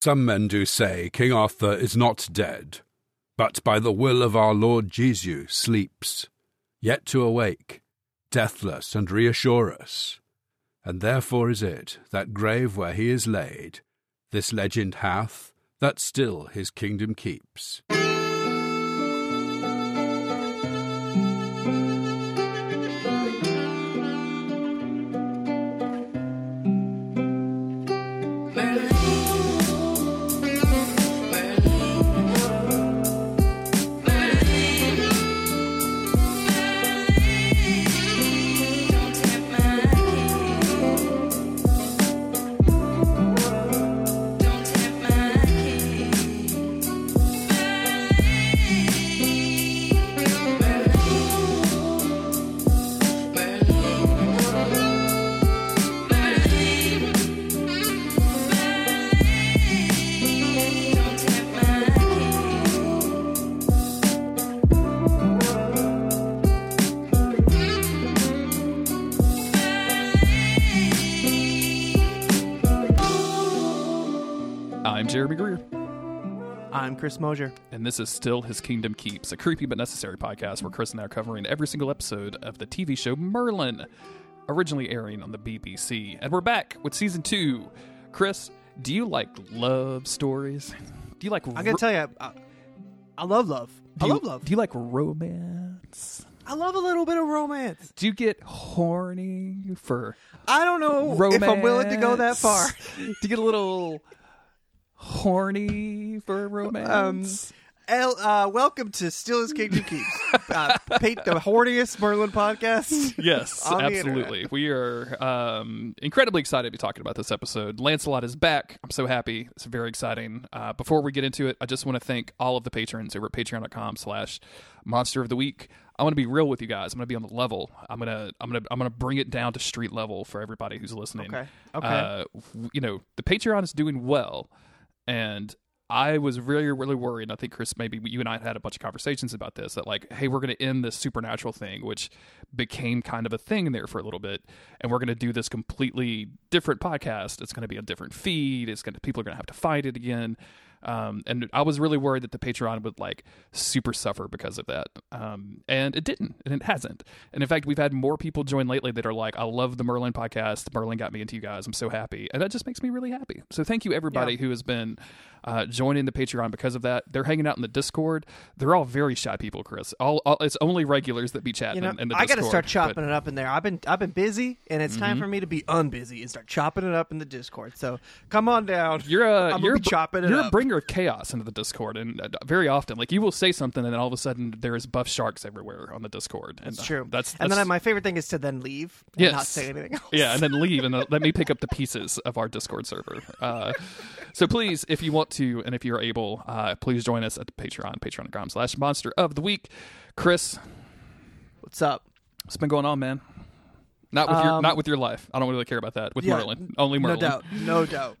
Some men do say King Arthur is not dead, but by the will of our Lord Jesu sleeps, yet to awake, deathless and reassure us. And therefore is it that grave where he is laid, this legend hath, that still his kingdom keeps. Chris Mosier. and this is Still His Kingdom Keeps, a creepy but necessary podcast where Chris and I are covering every single episode of the TV show Merlin, originally airing on the BBC. And we're back with season two. Chris, do you like love stories? Do you like I'm gonna tell you, I, I love love. I do you, love love. Do you like romance? I love a little bit of romance. Do you get horny for I don't know romance? if I'm willing to go that far. Do you get a little horny for romance? El, uh, welcome to Still His Kingdom Keeps, uh, Pate, the horniest Merlin podcast. Yes, absolutely. We are um, incredibly excited to be talking about this episode. Lancelot is back. I'm so happy. It's very exciting. Uh, before we get into it, I just want to thank all of the patrons over at patreon.com slash monster of the week. I want to be real with you guys. I'm going to be on the level. I'm going to I'm going to I'm going to bring it down to street level for everybody who's listening. Okay. Okay. Uh, you know, the Patreon is doing well and I was really, really worried. I think Chris, maybe you and I had a bunch of conversations about this. That like, hey, we're going to end this supernatural thing, which became kind of a thing there for a little bit, and we're going to do this completely different podcast. It's going to be a different feed. It's going to people are going to have to find it again. Um, and I was really worried that the Patreon would like super suffer because of that. Um, and it didn't, and it hasn't. And in fact, we've had more people join lately that are like, I love the Merlin podcast. Merlin got me into you guys. I'm so happy. And that just makes me really happy. So thank you, everybody who has been uh, joining the Patreon because of that. They're hanging out in the Discord. They're all very shy people, Chris. All, all It's only regulars that be chatting You know, in the I got to start chopping but- it up in there. I've been I've been busy, and it's Mm-hmm. time for me to be unbusy and start chopping it up in the Discord. So come on down. You're a I'm you're chopping it you're up. Bringer of chaos into the Discord, and uh, very often, like you will say something, and then all of a sudden there is buff sharks everywhere on the Discord. And, That's uh, true. That's, and then that's- my favorite thing is to then leave and Yes. not say anything else. yeah, and then leave and uh, let me pick up the pieces of our Discord server. Uh, so please, if you want to, and if you're able, uh, please join us at the Patreon, patreon.com slash monster of the week. Chris, What's up? what's been going on, man? Not with your Um, not with your life. I don't really care about that. With Yeah, Merlin, only Merlin. No doubt. No doubt.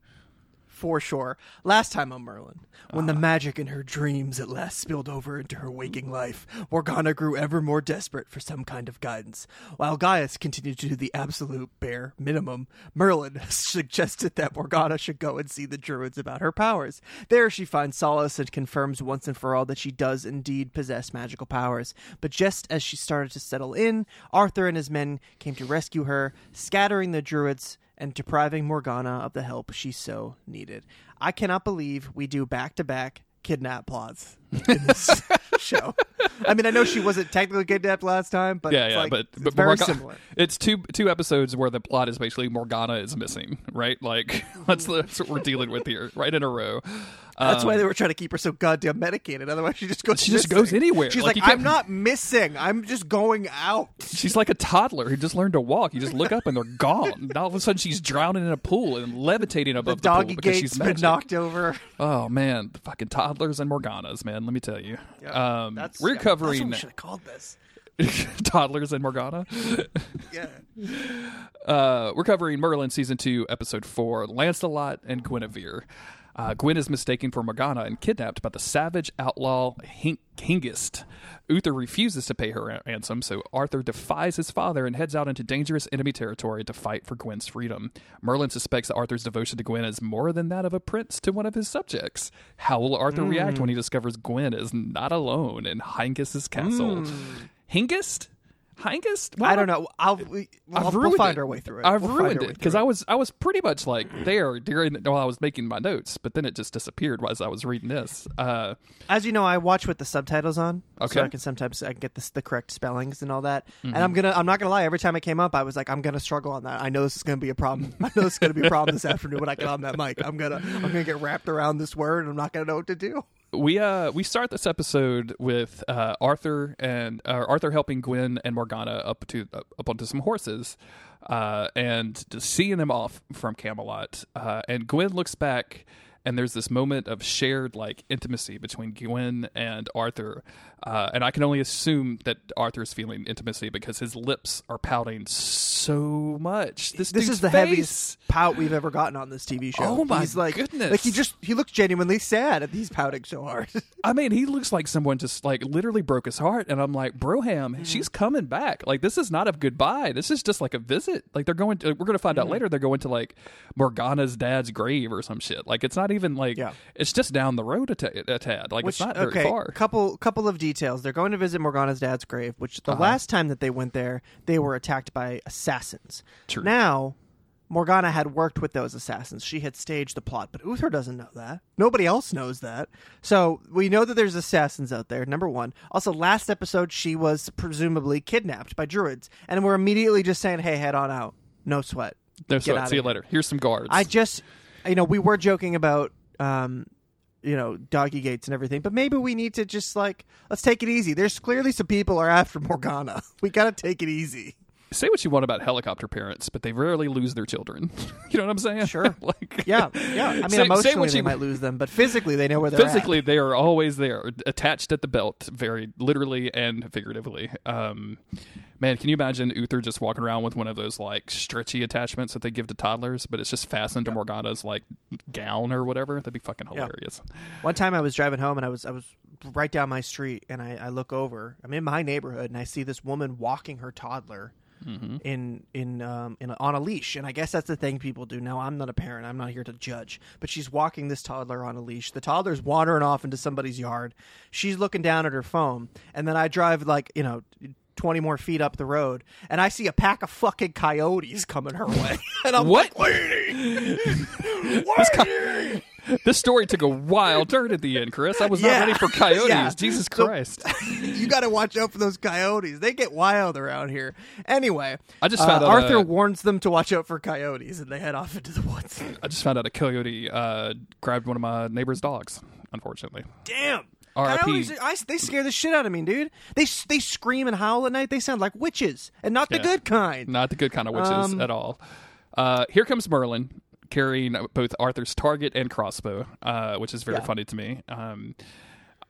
For sure. Last time on Merlin, when Ah. the magic in her dreams at last spilled over into her waking life, Morgana grew ever more desperate for some kind of guidance. While Gaius continued to do the absolute bare minimum, Merlin suggested that Morgana should go and see the druids about her powers. There she finds solace and confirms once and for all that she does indeed possess magical powers. But just as she started to settle in, Arthur and his men came to rescue her, scattering the druids and depriving Morgana of the help she so needed. I cannot believe we do back to back kidnap plots in this show. I mean, I know she wasn't technically kidnapped last time, but Yeah, it's yeah, like, but, it's but very Morgana- similar. It's two two episodes where the plot is basically Morgana is missing, right? Like that's, that's what we're dealing with here, right in a row. That's Um, why they were trying to keep her so goddamn medicated. Otherwise, she just goes. She just missing. goes anywhere. She's Like, like, I'm not missing. I'm just going out. She's like a toddler who just learned to walk. You just look up and they're gone. All of a sudden, she's drowning in a pool and levitating The above the, pool doggy because gate's she's been knocked over. Oh man, the fucking toddlers and Morganas, man. Let me tell you. Um, That's, we're yeah, covering That's we should have called this. toddlers and Morgana. Yeah. Uh, we're covering Merlin season two, episode four, Lancelot and Guinevere. Uh, Gwen is mistaken for Morgana and kidnapped by the savage outlaw Hing- Hengist. Uther refuses to pay her ran- ransom, so Arthur defies his father and heads out into dangerous enemy territory to fight for Gwen's freedom. Merlin suspects that Arthur's devotion to Gwen is more than that of a prince to one of his subjects. How will Arthur react when he discovers Gwen is not alone in Hengist's castle? Hengist? I don't know. I'll we, I've we'll, we'll find it. our way through it. I've We'll ruined it because I was I was pretty much like there during while I was making my notes, but then it just disappeared as I was reading this. Uh, As you know, I watch with the subtitles on, so Okay. I can sometimes I can get the, the correct spellings and all that. Mm-hmm. And I'm gonna, I'm not gonna lie. Every time it came up, I was like, I'm gonna struggle on that. I know this is gonna be a problem. I know this is gonna be a problem this afternoon when I get on that mic. I'm gonna, I'm gonna get wrapped around this word, and I'm not gonna know what to do. We uh we start this episode with uh, Arthur and uh, Arthur helping Gwen and Morgana up to up onto some horses, uh, and seeing them off from Camelot. Uh, and Gwen looks back, and there's this moment of shared like intimacy between Gwen and Arthur, uh, and I can only assume that Arthur's feeling intimacy because his lips are pouting so much. This This is the face- heaviest pout we've ever gotten on this TV show. Oh my he's like, goodness. Like he just, he looks genuinely sad, and he's pouting so hard. I mean, he looks like someone just like literally broke his heart, and I'm like, Broham, she's coming back. Like, this is not a goodbye. This is just like a visit. Like, they're going. To, we're going to find out later. They're going to like Morgana's dad's grave or some shit. Like, it's not even like. Yeah. It's just down the road a, tad. Like, it's not very okay, far. couple couple of details. They're going to visit Morgana's dad's grave, which the uh-huh. last time that they went there, they were attacked by assassins. True. Now, Morgana had worked with those assassins. She had staged the plot, but Uther doesn't know that. Nobody else knows that. So we know that there's assassins out there. Number one. Also, last episode she was presumably kidnapped by druids, and we're immediately just saying, "Hey, head on out. No sweat." No Get sweat. See you here. later. Here's some guards. I just, you know, we were joking about, um, you know, doggy gates and everything, but maybe we need to just like let's take it easy. There's clearly some people are after Morgana. We got to take it easy. Say what you want about helicopter parents, but they rarely lose their children. you know what I'm saying? Sure. like, Yeah, yeah. I mean, Say- say emotionally what they you- might lose them, but physically they know where they're physically they are always there attached at the belt very literally and figuratively um man can you imagine uther just walking around with one of those like stretchy attachments that they give to toddlers but it's just fastened to morgana's like gown or whatever that'd be fucking hilarious at. One time I was driving home and I was I was right down my street and I, I look over. I'm in my neighborhood and I see this woman walking her toddler. In in um in a, on a leash, and I guess that's the thing people do now. I'm not a parent; I'm not here to judge. But she's walking this toddler on a leash. The toddler's wandering off into somebody's yard. She's looking down at her phone, and then I drive like you know 20 more feet up the road, and I see a pack of fucking coyotes coming her way. and I'm What? like, lady, co- this story took a wild turn at the end chris i was not ready for coyotes Yeah. jesus So- christ you got to watch out for those coyotes. They get wild around here. Anyway, I just uh, found out, Arthur uh, warns them to watch out for coyotes, and they head off into the woods. i just found out a coyote uh grabbed one of my neighbor's dogs unfortunately Damn. Coyotes, I, they scare the shit out of me, dude. They they scream and howl at night. They sound like witches, and not the Yeah. good kind. Not the good kind of witches Um, at all. Uh, here comes Merlin carrying both Arthur's target and crossbow, uh, which is very Yeah. funny to me. Um,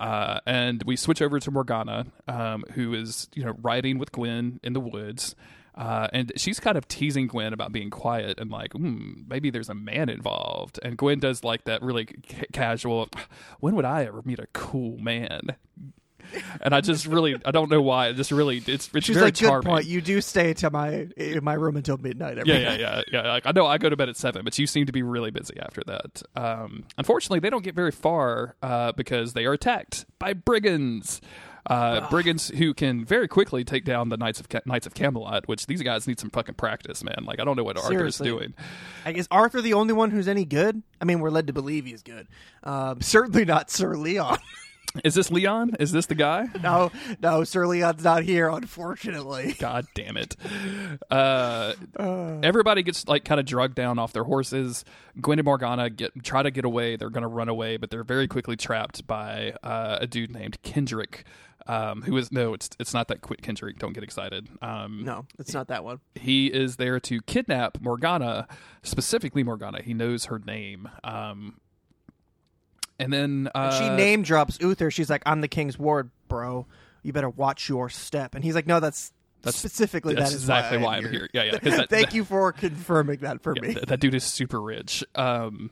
uh, and we switch over to Morgana, um, who is you know riding with Gwen in the woods. Uh, and she's kind of teasing Gwen about being quiet and like, hmm, maybe there's a man involved. And Gwen does like that really ca- casual, when would I ever meet a cool man? And I just really, I don't know why. It just really, it's it's She's very like, good charming. point. You do stay to my in my room until midnight every Yeah, night. yeah, yeah, yeah. Like, I know I go to bed at seven, but you seem to be really busy after that. Um, unfortunately, they don't get very far uh, because they are attacked by brigands. Uh, brigands who can very quickly take down the Knights of Ca- Knights of Camelot, which these guys need some fucking practice, man. Like I don't know what Arthur's Seriously. doing. I guess Arthur the only one who's any good. I mean, we're led to believe he's good. Um, certainly not Sir Leon. Is this Leon? Is this the guy? no, no, Sir Leon's not here, unfortunately. God damn it. Uh, everybody gets like kind of drugged down off their horses. Gwen and Morgana get try to get away. They're going to run away, but they're very quickly trapped by uh, a dude named Kendrick. Um, who is no? It's it's not that quick Kendrick. Don't get excited. Um, No, it's not that one. he is there to kidnap Morgana, specifically Morgana. He knows her name. Um, and then uh, she name drops Uther. She's like, "I'm the king's ward, bro. You better watch your step." And he's like, "No, that's, specifically that's that is exactly why, why I'm here. Yeah, yeah. 'cause that- Thank you for confirming that for Yeah, me. th- that dude is super rich. Um,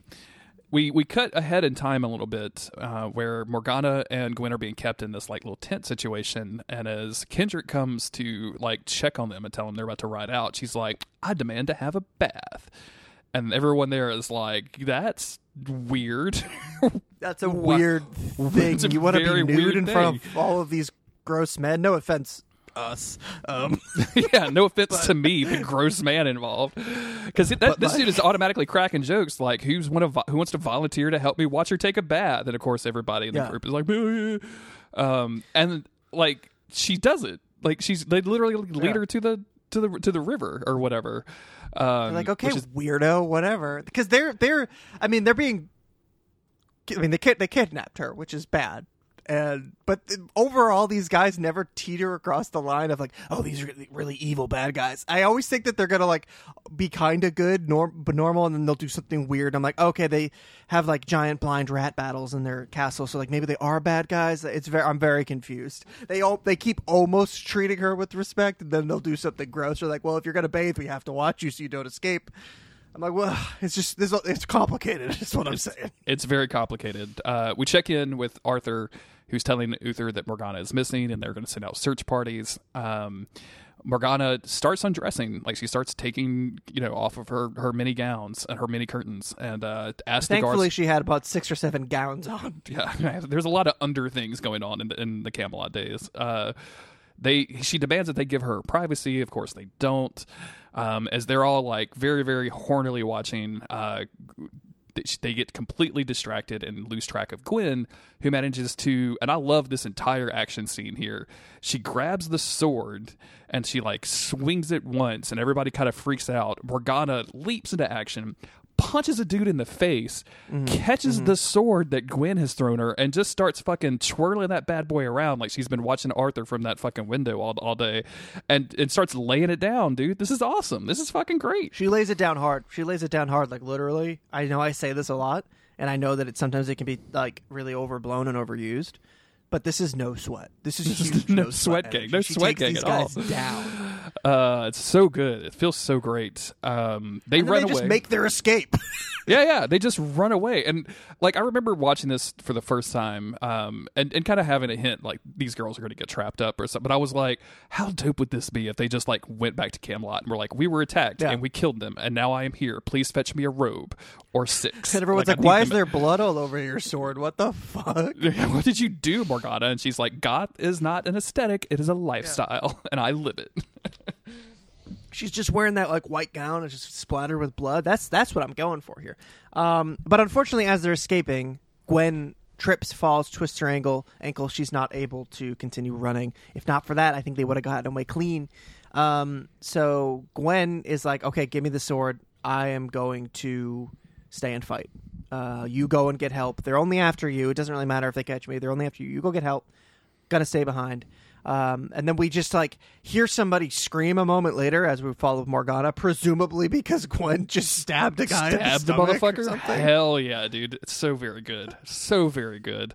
we we cut ahead in time a little bit uh, where Morgana and Gwen are being kept in this like little tent situation, and as Kendrick comes to like check on them and tell them they're about to ride out, she's like, "I demand to have a bath," and everyone there is like, "That's weird." That's a weird thing. A You want to be nude weird in front thing. of all of these gross men? No offense, us. Um, yeah, no offense to me, the gross man involved, because this like- dude is automatically cracking jokes like, "Who's one of who wants to volunteer to help me watch her take a bath?" And of course, everybody in the Yeah. group is like, "Yeah, yeah." um, and like she does it, like she's they literally lead Yeah. her to the to the to the river or whatever. Um, like okay, which is- weirdo, whatever. Because they're they're. I mean, they're being. I mean, they kid they kidnapped her, which is bad. And but overall, these guys never teeter across the line of like, oh, these are really, really evil bad guys. I always think that they're gonna like be kind of good, norm, but normal, and then they'll do something weird. I'm like, okay, they have like giant blind rat battles in their castle, so like maybe they are bad guys. It's very, I'm very confused. They all they keep almost treating her with respect, and then they'll do something gross. They're like, well, if you're gonna bathe, we have to watch you so you don't escape. I'm like, well, it's just this. It's complicated. Is what I'm saying. It's very complicated. Uh, we check in with Arthur, who's telling Uther that Morgana is missing, and they're going to send out search parties. Um, Morgana starts undressing, like she starts taking, you know, off of her her mini gowns and her mini curtains, and uh, asks Thankfully, guards. she had about six or seven gowns on. Yeah, there's a lot of under things going on in the, in the Camelot days. Uh, they she demands that they give her privacy. Of course, they don't. Um, as they're all like very very hornily watching. Uh, they get completely distracted and lose track of Gwen, who manages to. And I love this entire action scene here. She grabs the sword and she like swings it once, and everybody kind of freaks out. Morgana leaps into action. Punches a dude in the face, mm-hmm. catches mm-hmm. the sword that Gwen has thrown her, and just starts fucking twirling that bad boy around like she's been watching Arthur from that fucking window all, all day, and and starts laying it down, dude. This is awesome. This is fucking great. She lays it down hard. She lays it down hard, like literally. I know I say this a lot, and I know that it sometimes it can be like really overblown and overused. But this is no sweat. This is huge no no, sweat sweat gang. No she sweat takes at all. down. Uh, it's so good. It feels so great. Um, they And then run they away. just make their escape. yeah, yeah. They just run away, and like I remember watching this for the first time, um, and and kind of having a hint like these girls are going to get trapped up or something. But I was like, how dope would this be if they just like went back to Camelot and were like, we were attacked Yeah. and we killed them, and now I am here. Please fetch me a robe or six. and everyone's I like, "Why is there blood all over your sword? What the fuck?" what did you do, Morgana? And she's like, goth is not an aesthetic; it is a lifestyle, and I live it. She's just wearing that like white gown and just splattered with blood. That's that's what I'm going for here. Um, but unfortunately, as they're escaping, Gwen trips, falls, twists her ankle. Ankle. She's not able to continue running. If not for that, I think they would have gotten away clean. Um, so Gwen is like, "Okay, give me the sword. I am going to stay and fight. Uh, you go and get help. They're only after you. It doesn't really matter if they catch me. They're only after you. You go get help. Gonna stay behind." Um, and then we just like hear somebody scream a moment later as we follow Morgana, presumably because Gwen just stabbed a guy. in Stab the, the or motherfucker. something. Hell yeah, dude! It's so very good, so very good.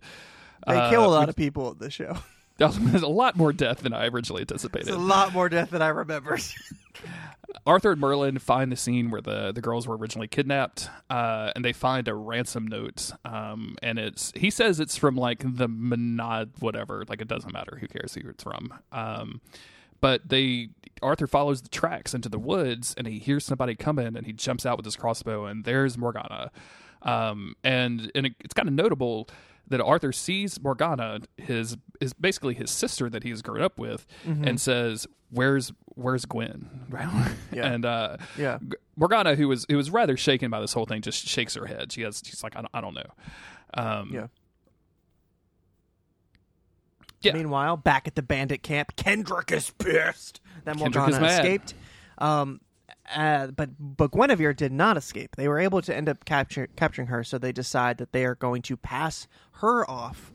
They Uh, kill a lot of people in this show. There's a lot more death than I originally It's anticipated. a lot more death than I remember. Arthur and Merlin find the scene where the, the girls were originally kidnapped, uh, and they find a ransom note. Um, and it's he says it's from like the Menad whatever. Like it doesn't matter. Who cares who it's from? Um, but they Arthur follows the tracks into the woods, and he hears somebody coming, and he jumps out with his crossbow, and there's Morgana. Um, and and it, it's kind of notable that Arthur sees Morgana, his is basically his sister that he's grown up with, and says, "Where's where's Gwen?" Yeah. And uh, Yeah. Morgana, who was who was rather shaken by this whole thing, just shakes her head. She has she's like, "I don't, I don't know." Um, Yeah. Yeah. Meanwhile, back at the bandit camp, Kendrick is pissed that Morgana escaped. Um, uh, but but Guinevere did not escape. They were able to end up capture, capturing her, so they decide that they are going to pass her off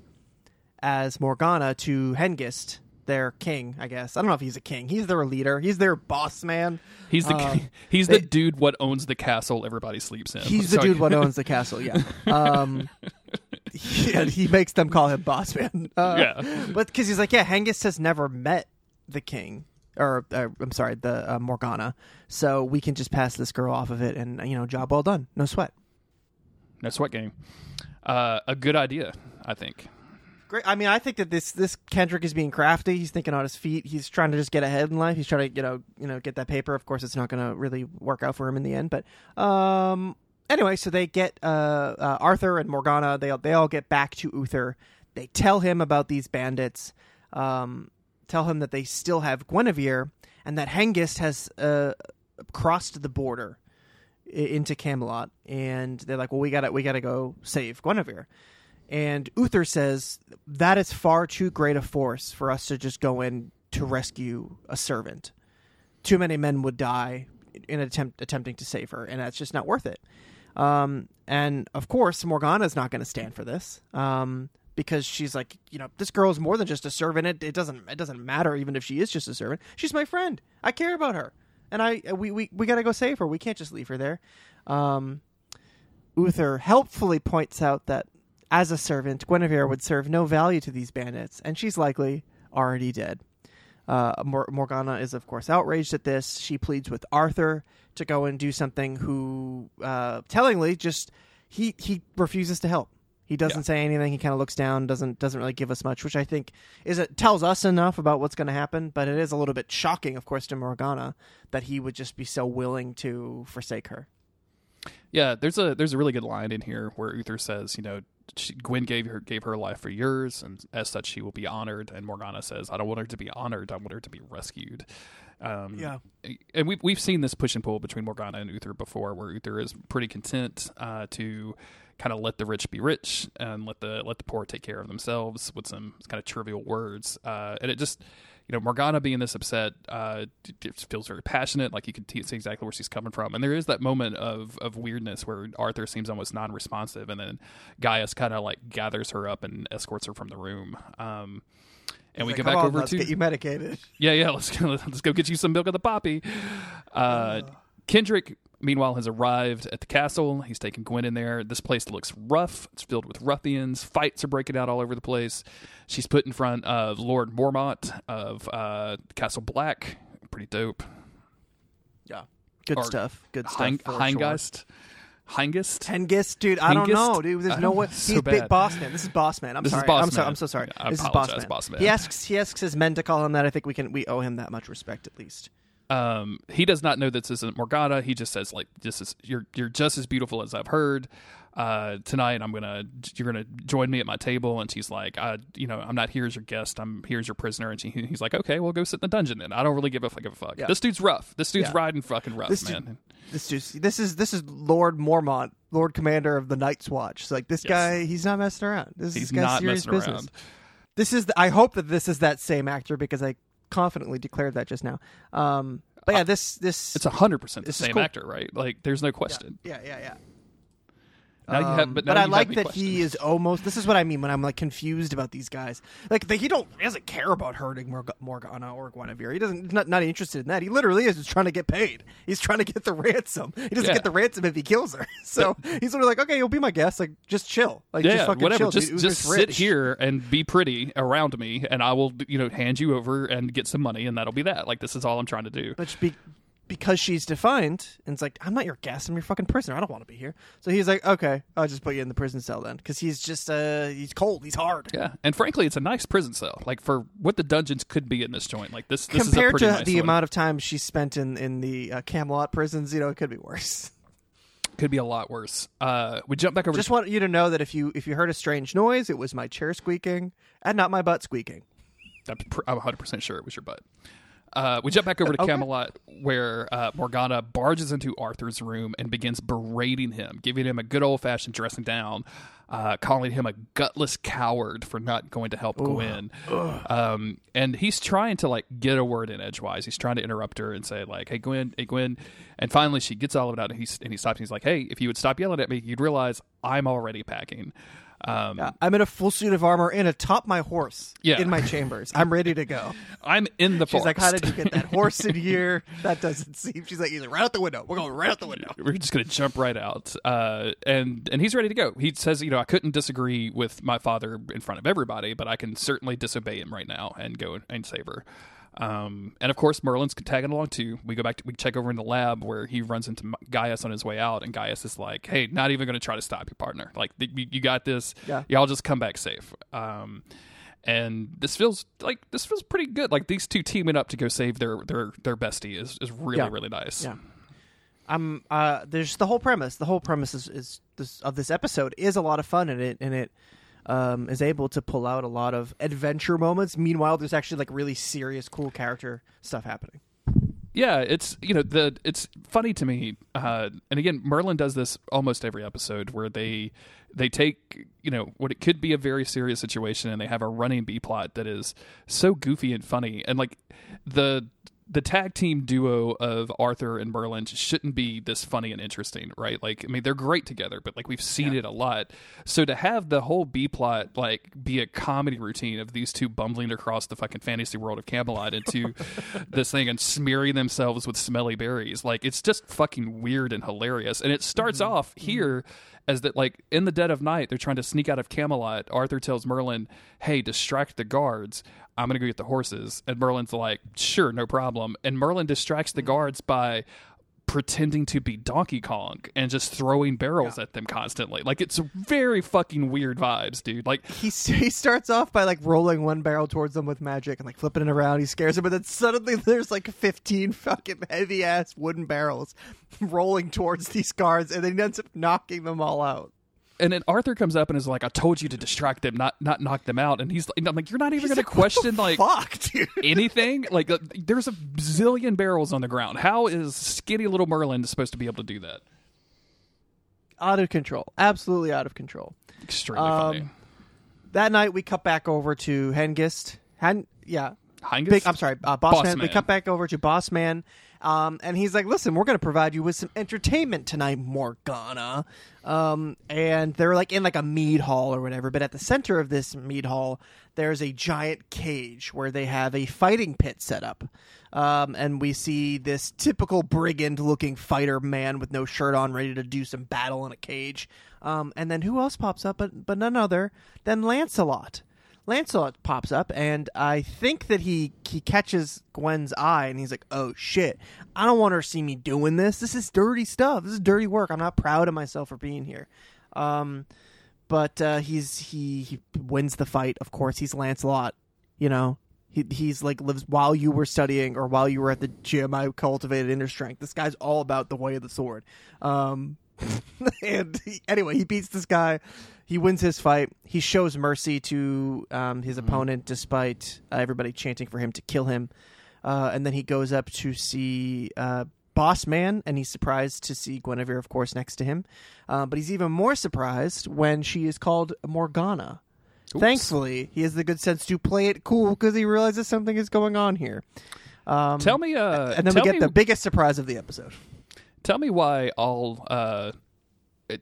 as Morgana to Hengist, their king. I guess I don't know if he's a king. He's their leader. He's their boss man. He's the Um, he's they- the dude what owns the castle everybody sleeps in. He's the dude what owns the castle. Yeah. Um, he, he makes them call him boss man. Uh, Yeah. But because he's like, yeah, Hengist has never met the king, or uh, I'm sorry, the uh, Morgana. So we can just pass this girl off of it, and you know, job well done, no sweat. no sweat game. Uh, a good idea, I think. Great. I mean, I think that this this Kendrick is being crafty. He's thinking on his feet. He's trying to just get ahead in life. He's trying to you know you know get that paper. Of course, it's not going to really work out for him in the end. But um, anyway, so they get uh, uh, Arthur and Morgana. They they all get back to Uther. They tell him about these bandits. Um, tell him that they still have Guinevere and that Hengist has uh, crossed the border into Camelot. And they're like, "Well, we got to we got to go save Guinevere." And Uther says that is far too great a force for us to just go in to rescue a servant. Too many men would die in attempt attempting to save her, and that's just not worth it. Um, and of course, Morgana's not going to stand for this um, because she's like, you know, this girl is more than just a servant. It, it doesn't it doesn't matter even if she is just a servant. She's my friend. I care about her, and I we we, we got to go save her. We can't just leave her there. Um, Uther helpfully points out that as a servant, Guinevere would serve no value to these bandits, and she's likely already dead. Uh, Mor- Morgana is, of course, outraged at this. She pleads with Arthur to go and do something. Who, uh, tellingly, just he he refuses to help. He doesn't Yeah. say anything. He kind of looks down. doesn't doesn't really give us much, which I think is it tells us enough about what's going to happen. But it is a little bit shocking, of course, to Morgana that he would just be so willing to forsake her. Yeah, there's a there's a really good line in here where Uther says, you know, she, Gwen gave her gave her life for yours, and as such, she will be honored. And Morgana says, I don't want her to be honored. I want her to be rescued. Um, Yeah. and we've we've seen this push and pull between Morgana and Uther before, where Uther is pretty content uh, to kind of let the rich be rich and let the let the poor take care of themselves with some kind of trivial words, uh, and it just. You know, Morgana being this upset uh, feels very passionate. Like you can t- see exactly where she's coming from, and there is that moment of of weirdness where Arthur seems almost non-responsive, and then Gaius kind of like gathers her up and escorts her from the room. Um, and we Like, get back on, over let's to get you medicated. yeah, yeah. Let's go. Let's go get you some milk of the poppy. Uh, Kendrick, meanwhile, has arrived at the castle. He's taking Gwen in there. This place looks rough. It's filled with ruffians. Fights are breaking out all over the place. She's put in front of Lord Mormont of uh, Castle Black. Pretty dope. Yeah, good Or stuff. Good stuff. Hein- for sure. Hengist. Hengist. Hengist, dude. I don't know, dude. There's no I'm way. so He's big boss man. This is boss man. I'm This is sorry. Boss I'm sorry. I'm so sorry. I this is boss man. Boss Man. He asks. He asks his men to call him that. I think we can. We owe him that much respect at least. Um, he does not know that this isn't Morgana. He just says like, "This is you're you're just as beautiful as I've heard." Uh, tonight I'm gonna you're gonna join me at my table, and she's like, I, you know, I'm not here as your guest. I'm here as your prisoner. And she, he's like, okay, we'll go sit in the dungeon. Then I don't really give a fuck. Give a fuck. Yeah. This dude's rough. This dude's Yeah. riding fucking rough, This dude- man. This just. This is. This is Lord Mormont, Lord Commander of the Night's Watch. It's like this Yes. guy. He's not messing around. This He's is this guy's not serious messing business. around. This is. The, I hope that this is that same actor because I confidently declared that just now. Um. But yeah, this. This. It's a hundred percent the same cool. actor, right? Like, there's no question. Yeah. Yeah. Yeah. Now you have, Um, but, now I like that he is almost. This is what I mean when I'm like confused about these guys. Like they, he don't he doesn't care about hurting Morg- Morgana or Guinevere. He doesn't. He's not not interested in that. He literally is just trying to get paid. He's trying to get the ransom. He doesn't Yeah. get the ransom if he kills her. So he's sort of like, okay, you'll be my guest. Like just chill. Like yeah, just fucking whatever. chill. just just sit here and be pretty around me, and I will, you know, hand you over and get some money, and that'll be that. Like this is all I'm trying to do. But be, because she's defined, and it's like, I'm not your guest. I'm your fucking prisoner. I don't want to be here. So he's like, okay, I'll just put you in the prison cell then, because he's just uh he's cold. He's hard. Yeah, and frankly, it's a nice prison cell. Like for what the dungeons could be in this joint, like this. this compared is a to nice the one. amount of time she spent in in the uh, Camelot prisons, you know, it could be worse. could be a lot worse. Uh, we jump back over. Just to, want you to know that if you if you heard a strange noise, it was my chair squeaking and not my butt squeaking. I'm pr- I'm 100 percent sure it was your butt. Uh, we jump back over to Okay. Camelot, where uh, Morgana barges into Arthur's room and begins berating him, giving him a good old fashioned dressing down, uh, calling him a gutless coward for not going to help Gwen. Um, and he's trying to like get a word in edgewise. He's trying to interrupt her and say like, "Hey Gwen, hey Gwen," and finally she gets all of it out, and he and he stops. And he's like, "Hey, if you would stop yelling at me, you'd realize I'm already packing." Um, Uh, I'm in a full suit of armor and atop my horse Yeah. in my chambers. I'm ready to go. I'm in the She's forest. like, "How did you get that horse in here? That doesn't seem." She's like, "He's like, right out the window. We're going right out the window." we're just going to jump right out uh, and and he's ready to go he says you know i couldn't disagree with my father in front of everybody but i can certainly disobey him right now and go and save her Um, and of course, Merlin's tagging along too. We go back to we check over in the lab where he runs into Gaius on his way out, and Gaius is like, "Hey, not even going to try to stop your partner. Like, you, you got this. Yeah. Y'all just come back safe." Um, and this feels like this feels pretty good. Like these two teaming up to go save their their their bestie is is really Yeah. really nice. Yeah. Um. Uh. There's the whole premise. The whole premise is, is this, of this episode is a lot of fun, and it and it um is able to pull out a lot of adventure moments. Meanwhile, there's actually like really serious, cool character stuff happening. Yeah, it's you know the it's funny to me, uh, and again, Merlin does this almost every episode where they they take you know what it could be a very serious situation and they have a running B plot that is so goofy and funny, and like the the tag team duo of Arthur and Merlin shouldn't be this funny and interesting, right? Like, I mean, they're great together, but like we've seen it a lot. So to have the whole B plot like be a comedy routine of these two bumbling across the fucking fantasy world of Camelot into this thing and smearing themselves with smelly berries, like it's just fucking weird and hilarious. And it starts mm-hmm. off mm-hmm. here as that like in the dead of night they're trying to sneak out of Camelot. Arthur tells Merlin, "Hey, distract the guards. I'm going to go get the horses." And Merlin's like, "Sure, no problem." And Merlin distracts the mm. guards by pretending to be Donkey Kong and just throwing barrels at them constantly. Like it's very fucking weird vibes, dude. Like He he starts off by like rolling one barrel towards them with magic and like flipping it around. He scares them, but then suddenly there's like 15 fucking heavy ass wooden barrels rolling towards these guards, and then he ends up knocking them all out. And then Arthur comes up and is like, "I told you to distract them, not not knock them out." And he's and I'm like, "You're not even going to like, "What question like fuck, anything. Like, uh, there's a zillion barrels on the ground. How is skinny little Merlin supposed to be able to do that? Out of control, absolutely out of control. Extremely Um, funny. That night, we cut back over to Hengist. Hen, yeah, Heingus? Big, I'm sorry, uh, Boss, Boss Man. We cut back over to Boss Man, um, and he's like, "Listen, we're going to provide you with some entertainment tonight, Morgana." Um, and they're like in like a mead hall or whatever. But at the center of this mead hall, there's a giant cage where they have a fighting pit set up. Um, and we see this typical brigand-looking fighter man with no shirt on, ready to do some battle in a cage. Um, and then who else pops up? But but none other than Lancelot. Lancelot pops up, and I think that he he catches Gwen's eye, and he's like, "Oh shit! I don't want her to see me doing this. This is dirty stuff. This is dirty work. I'm not proud of myself for being here." Um, but uh, he's he he wins the fight. Of course, he's Lancelot. You know, he he's like lives while you were studying or while you were at the gym. I cultivated inner strength. This guy's all about the way of the sword. Um, and he, anyway, he beats this guy. He wins his fight. He shows mercy to um, his opponent, despite uh, everybody chanting for him to kill him. Uh, and then he goes up to see uh, Boss Man, and he's surprised to see Guinevere, of course, next to him. Uh, but he's even more surprised when she is called Morgana. Thankfully, he has the good sense to play it cool because he realizes something is going on here. Um, Tell me, uh, and then we get me, the biggest surprise of the episode. Tell me why all, uh,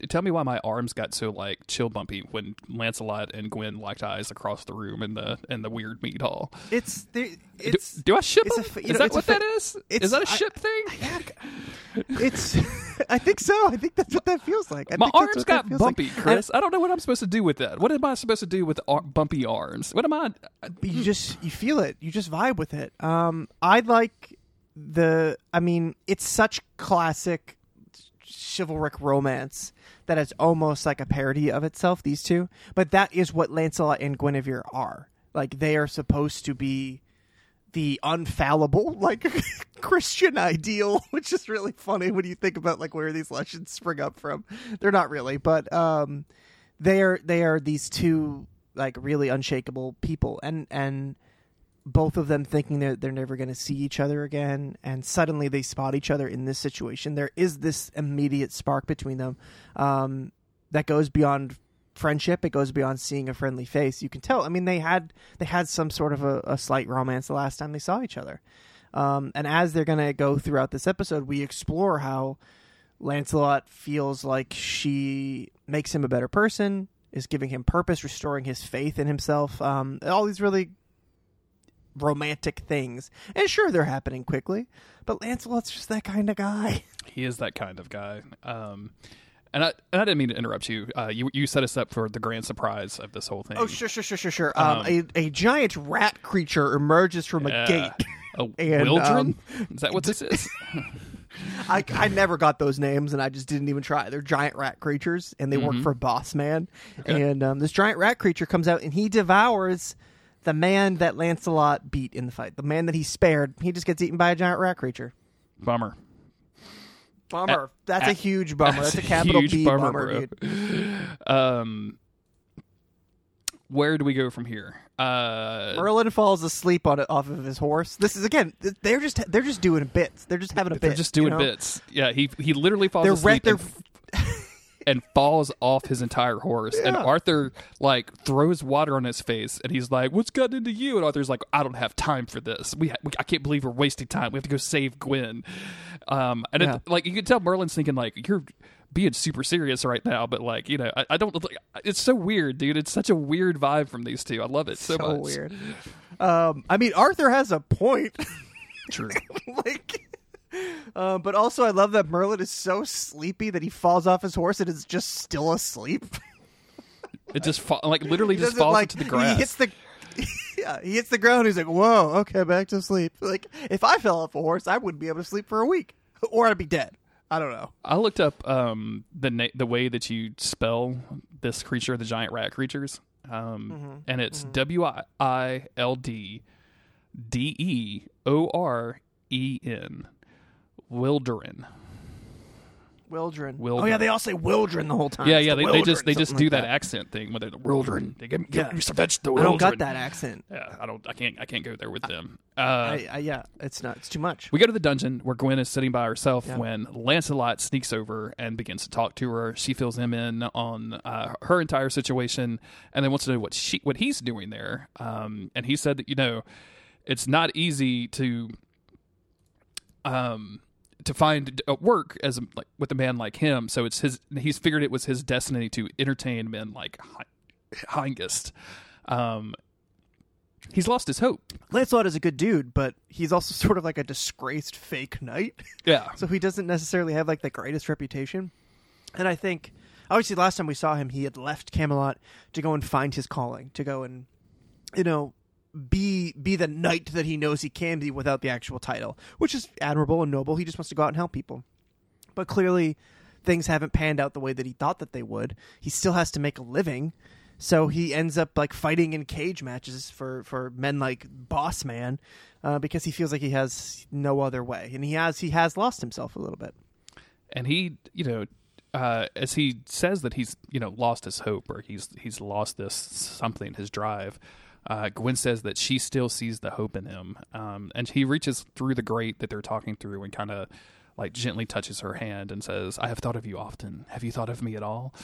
tell me why my arms got so like chill bumpy when Lancelot and Gwen locked eyes across the room in the in the weird meat hall. It's the Do, it's do I ship it's a them? fa- you Is know, that a what fa- that is? Is that a ship thing? it's. I think so. I think that's what that feels like. I My arms got feels like. bumpy, Chris. I don't know what I'm supposed to do with that. What am I supposed to do with ar- bumpy arms? What am I? you just you feel it. You just vibe with it. Um, I like the. I mean, it's such classic chivalric romance that it's almost like a parody of itself. These two, but that is what Lancelot and Guinevere are. Like they are supposed to be the unfallible like Christian ideal, which is really funny when you think about like where these legends spring up from. They're not really, but um, they are they are these two like really unshakable people, and and both of them thinking that they're never going to see each other again, and suddenly they spot each other in this situation. There is this immediate spark between them um, that goes beyond friendship. It goes beyond seeing a friendly face. You can tell. I mean, they had they had some sort of a, a slight romance the last time they saw each other. Um, and as they're going to go throughout this episode, we explore how Lancelot feels like she makes him a better person, is giving him purpose, restoring his faith in himself. Um, all these really romantic things. And sure, they're happening quickly, but Lancelot's just that kind of guy. He is that kind of guy. Um, and I and I didn't mean to interrupt you. Uh, you you set us up for the grand surprise of this whole thing. Oh, sure, sure, sure, sure, sure. Um, Um, a, a giant rat creature emerges from Yeah. a gate. A And, Wildren? um, is that what this is? I, I never got those names, and I just didn't even try. They're giant rat creatures, and they work for Boss Man. And um, this giant rat creature comes out, and he devours the man that Lancelot beat in the fight. The man that he spared, he just gets eaten by a giant rat creature. Bummer. Bummer. That's a- a huge bummer. That's, That's a capital B bummer, bummer, dude. Um, where do we go from here? Uh, Merlin falls asleep on it off of his horse. This is again. They're just they're just doing bits. They're just having a bit. they're just doing you know? bits. Yeah, he he literally falls They're asleep re- and, and falls off his entire horse. And Arthur like throws water on his face, and he's like, "What's gotten into you?" And Arthur's like, "I don't have time for this. We, ha- we I can't believe we're wasting time. We have to go save Gwen." Um, and Yeah. it, like you can tell Merlin's thinking like, "You're." Being super serious right now, but like you know, I, I don't. Like, it's so weird, dude. It's such a weird vibe from these two. I love it so, so much. weird. Um, I mean, Arthur has a point. True. like, uh, but also I love that Merlin is so sleepy that he falls off his horse and is just still asleep. It just fa- like literally just falls like, into the grass. He hits the. Yeah, he hits the ground. He's like, "Whoa, okay, back to sleep." Like, if I fell off a horse, I wouldn't be able to sleep for a week, or I'd be dead. I don't know. I looked up um, the na- the way that you spell this creature, the giant rat creatures, um, Mm-hmm. and it's W I I L D D E O R E N, Wilderin. Wildren. Wildren. Oh yeah, they all say Wildren the whole time. Yeah, It's yeah, the they, they just they just do like that, accent thing when they're the Wildren. They give, me- Yeah. give me some vegetable. I don't got that accent. Yeah, I don't. I can't. I can't go there with them. Uh, I, I, yeah, it's not. It's too much. We go to the dungeon where Gwen is sitting by herself Yeah. when Lancelot sneaks over and begins to talk to her. She fills him in on uh, her entire situation and then wants to know what she what he's doing there. Um, and he said that you know it's not easy to um to find work as a, like with a man like him. So it's his. He's figured it was his destiny to entertain men like Hengist. Um, he's lost his hope. Lancelot is a good dude, but he's also sort of like a disgraced fake knight. Yeah, so he doesn't necessarily have like the greatest reputation. And I think obviously last time we saw him, he had left Camelot to go and find his calling, to go and you know be be the knight that he knows he can be without the actual title, which is admirable and noble. He just wants to go out and help people. But clearly things haven't panned out the way that he thought that they would. He still has to make a living. So he ends up like fighting in cage matches for, for men like Boss Man, uh, because he feels like he has no other way, and he has he has lost himself a little bit. and he you know uh, as he says that he's you know lost his hope or he's he's lost this something his drive uh, Gwen says that she still sees the hope in him um, and he reaches through the grate that they're talking through and kind of like gently touches her hand and says I have thought of you often. Have you thought of me at all?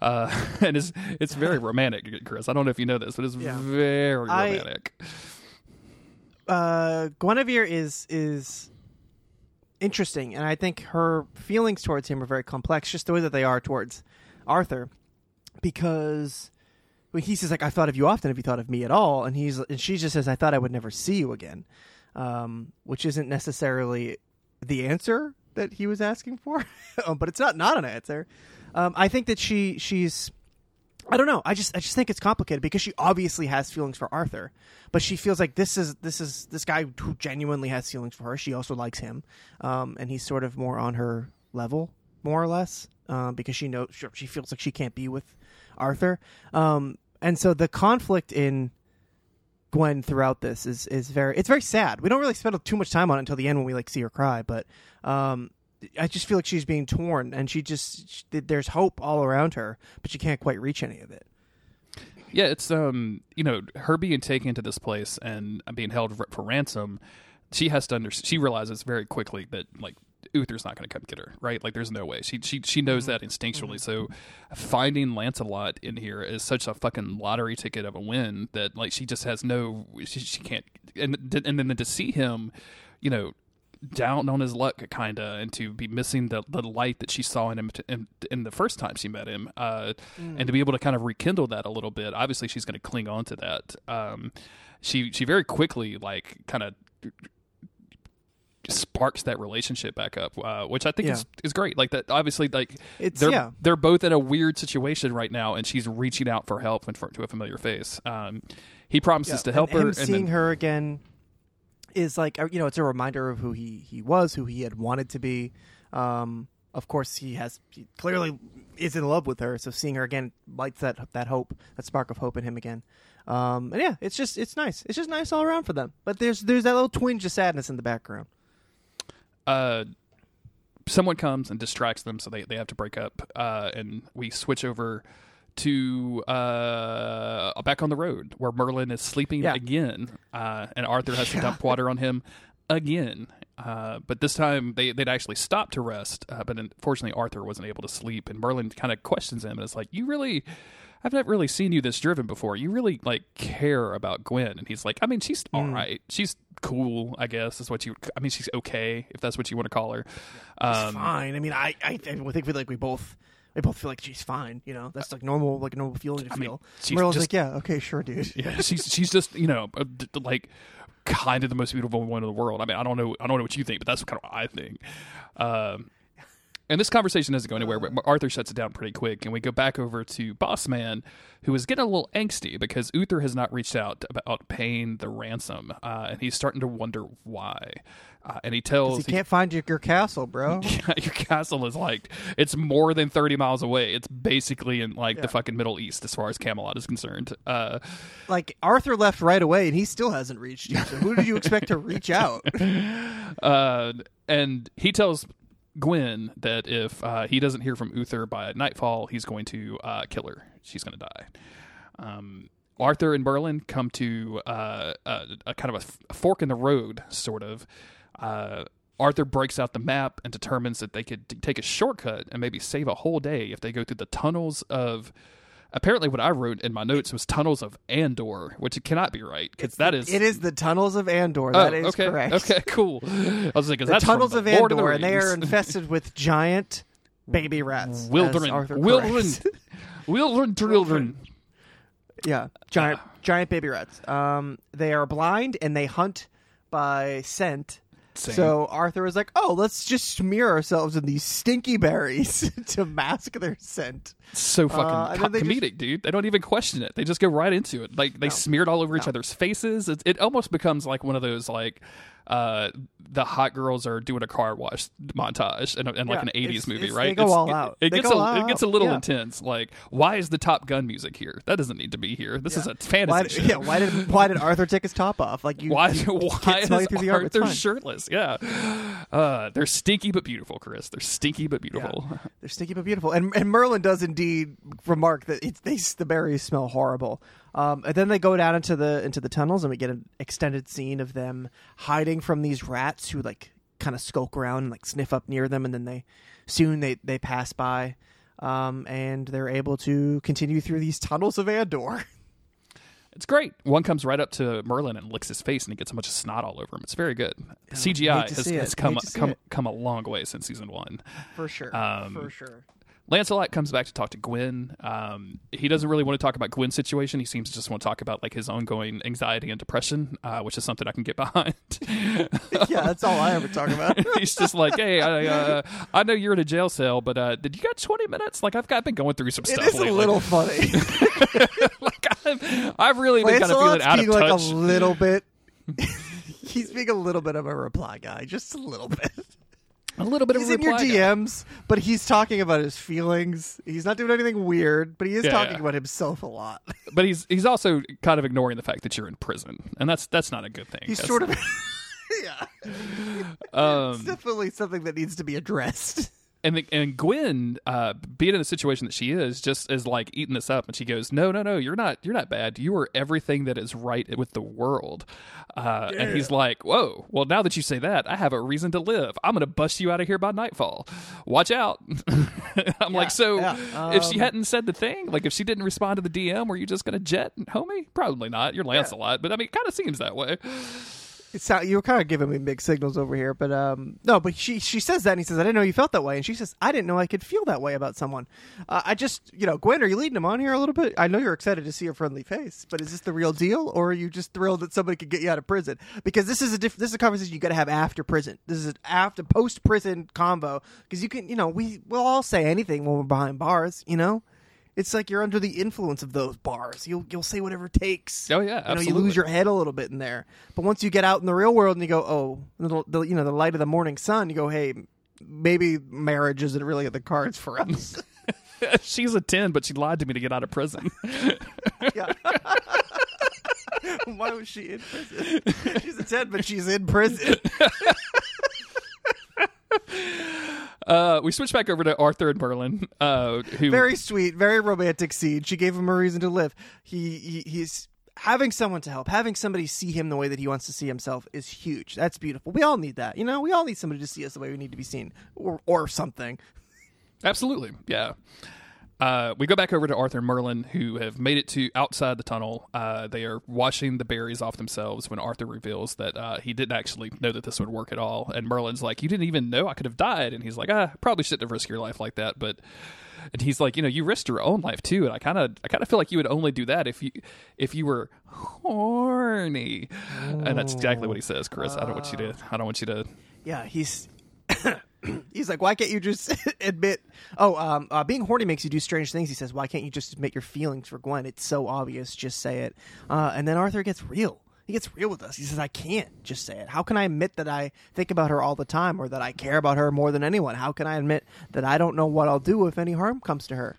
Uh, and it's it's very romantic Chris. I don't know if you know this but it's Yeah. very I- romantic. uh, Guinevere is is interesting, and I think her feelings towards him are very complex, just the way that they are towards Arthur, because he says like I thought of you often, have you thought of me at all? And he's and she just says I thought I would never see you again, um, which isn't necessarily the answer that he was asking for, but it's not not an answer. Um, I think that she she's I don't know. I just I just think it's complicated because she obviously has feelings for Arthur, but she feels like this is this is this guy who genuinely has feelings for her. She also likes him, um, and he's sort of more on her level, more or less, um, because she knows she feels like she can't be with Arthur, um, and so the conflict in Gwen throughout this is is very it's very sad. We don't really spend too much time on it until the end when we like see her cry, but um, I just feel like she's being torn, and she just she, there's hope all around her, but she can't quite reach any of it. Yeah, it's um, you know, her being taken to this place and being held for ransom. She has to under. She realizes very quickly that like Uther's not going to come get her. Right? Like, there's no way. She she she knows that instinctually. So, finding Lancelot in here is such a fucking lottery ticket of a win that like she just has no. She, she can't. And and then to see him, you know, down on his luck kind of and to be missing the, the light that she saw in him t in, in the first time she met him uh, and to be able to kind of rekindle that a little bit obviously she's going to cling on to that um, she she very quickly like kind of sparks that relationship back up uh, which i think Yeah. is, is great like that obviously like It's- they're yeah. they're both in a weird situation right now and she's reaching out for help and for, to a familiar face um, he promises to help and her and seeing then, her again is like uh, you know it's a reminder of who he he was, who he had wanted to be. Um, of course, he has he clearly is in love with her, so seeing her again lights that that hope, that spark of hope in him again. Um, and yeah, it's just it's nice. It's just nice all around for them. But there's there's that little twinge of sadness in the background. Uh, someone comes and distracts them, so they, they have to break up. Uh, and we switch over to uh, back on the road where Merlin is sleeping Yeah. again, uh, and Arthur has to dump water on him again. Uh, but this time they, they'd actually stopped to rest, uh, but unfortunately Arthur wasn't able to sleep, and Merlin kind of questions him, and it's like, "You really, I've never really seen you this driven before. You really like care about Gwen?" And he's like, "I mean, she's all right. She's cool, I guess. Is what you. I mean, she's okay if that's what you want to call her." Um, fine. I mean, I I, I think we like we both we both feel like she's fine. You know, that's like normal like a normal feeling to I mean, feel. she's Merle's just- like, yeah, okay, sure, dude. Yeah, she's she's just you know like kind of the most beautiful woman in the world. I mean, I don't know I don't know what you think, but that's kind of what I think. Um, and this conversation doesn't go anywhere. But Arthur shuts it down pretty quick, and we go back over to Boss Man, who is getting a little angsty because Uther has not reached out about paying the ransom, uh, and he's starting to wonder why. Uh, and he tells You can't find your, your castle, bro. your castle is like it's more than 30 miles away it's basically in like the fucking middle east as far as camelot is concerned uh like Arthur left right away, and he still hasn't reached you. So who did you expect to reach out? uh and he tells gwen that if uh he doesn't hear from uther by nightfall he's going to uh kill her she's going to die um arthur and merlin come to uh a, a kind of a f- a fork in the road sort of uh Arthur breaks out the map and determines that they could t- take a shortcut and maybe save a whole day if they go through the tunnels of. Apparently, what I wrote in my notes was tunnels of Andor, which it cannot be right because that is It is the tunnels of Andor. Oh, That is okay, correct. Okay, cool. I was like, The tunnels from of the Lord of the Andor, and they are infested with giant baby rats. Wildren, Arthur wildren, wildren, children. Yeah, giant giant baby rats. Um, they are blind and they hunt by scent. Same. So Arthur is like, "Oh, let's just smear ourselves in these stinky berries to mask their scent." So fucking Uh, co- comedic, dude. They don't even question it. They just go right into it. Like they smeared all over each other's faces. It, it almost becomes like one of those like uh the hot girls are doing a car wash montage in, a- in like Yeah, an 80s it's- movie, it's- right? they go It's- all it- out. It, They gets a it gets a little yeah. intense. Like why is the Top Gun music here? That doesn't need to be here. This is a fantasy Why, show. yeah, why did why did Arthur take his top off? Like you, Why? you Why is the arm. Arthur shirtless? Yeah, uh, they're stinky but beautiful, Chris. They're stinky but beautiful. They're stinky but beautiful. And and Merlin does indeed remark that it's they the berries smell horrible. Um, and then they go down into the into the tunnels, and we get an extended scene of them hiding from these rats who like kind of skulk around and like sniff up near them, and then they soon they they pass by, um, and they're able to continue through these tunnels of Andor. It's great. One comes right up to Merlin and licks his face, and he gets a bunch of snot all over him. It's very good. CGI hate to has, has come Hate to see come come a long way since season one. For sure, Um, for sure. Lancelot comes back to talk to Gwen. Um, he doesn't really want to talk about Gwen's situation. He seems to just want to talk about like his ongoing anxiety and depression, uh, which is something I can get behind. yeah, that's all I ever talk about. He's just like, hey, I, uh, I know you're in a jail cell, but uh, did you got 20 minutes? Like I've got been going through some It stuff. is a little funny. like I'm, I've really been kind of feeling out of being like touch. a little bit. he's being a little bit of a reply guy, just a little bit. A little bit He's of in your. DMs, but he's talking about his feelings. He's not doing anything weird, but he is Yeah, talking yeah. about himself a lot. but he's he's also kind of ignoring the fact that you're in prison, and that's that's not a good thing. He's That's- sort of, yeah, um, it's definitely something that needs to be addressed. And the, and Gwen, uh, being in the situation that she is, just is like eating this up, and she goes, "No, no, no, you're not, you're not bad. You are everything that is right with the world." Uh, And he's like, "Whoa, well, now that you say that, I have a reason to live. I'm gonna bust you out of here by nightfall. Watch out." I'm like, so yeah, if she um, hadn't said the thing, like if she didn't respond to the DM, were you just gonna jet, homie? Probably not. You're Lancelot, but I mean, it kind of seems that way. You were kind of giving me mixed signals over here, but um, no. But she she says that, and he says, "I didn't know you felt that way," and she says, "I didn't know I could feel that way about someone." Uh, I just, you know, Gwen, are you leading him on here a little bit? I know you're excited to see your friendly face, but is this the real deal, or are you just thrilled that somebody could get you out of prison? Because this is a different. This is a conversation you got to have after prison. This is an after post prison convo because you can, you know, we will all say anything when we're behind bars, you know. It's like you're under the influence of those bars. You'll you'll say whatever it takes. Oh, yeah, you know, absolutely. you lose your head a little bit in there. But once you get out in the real world and you go, oh, the, the you know the light of the morning sun, you go, hey, maybe marriage isn't really in the cards for us. She's a 10, but she lied to me to get out of prison. yeah. Why was she in prison? She's a ten, but she's in prison. Uh, we switch back over to Arthur and Merlin, uh, who very sweet, very romantic scene. She gave him a reason to live. He, he he's having someone to help, having somebody see him the way that he wants to see himself is huge. That's beautiful. We all need that. You know, we all need somebody to see us the way we need to be seen, or or something. Absolutely, yeah. Uh, we go back over to Arthur and Merlin, who have made it to outside the tunnel. Uh, they are washing the berries off themselves when Arthur reveals that uh, he didn't actually know that this would work at all. And Merlin's like, "You didn't even know I could have died." And he's like, "Ah, probably shouldn't have risked your life like that." But and he's like, "You know, you risked your own life too." And I kind of, I kind of feel like you would only do that if you, if you were horny. And that's exactly what he says, Chris. I don't want you to, I don't want you to. Yeah, he's he's like, why can't you just admit? Oh, um, uh, being horny makes you do strange things. He says, why can't you just admit your feelings for Gwen? It's so obvious. Just say it. Uh, and then Arthur gets real. He gets real with us. He says, I can't just say it. How can I admit that I think about her all the time or that I care about her more than anyone? How can I admit that I don't know what I'll do if any harm comes to her?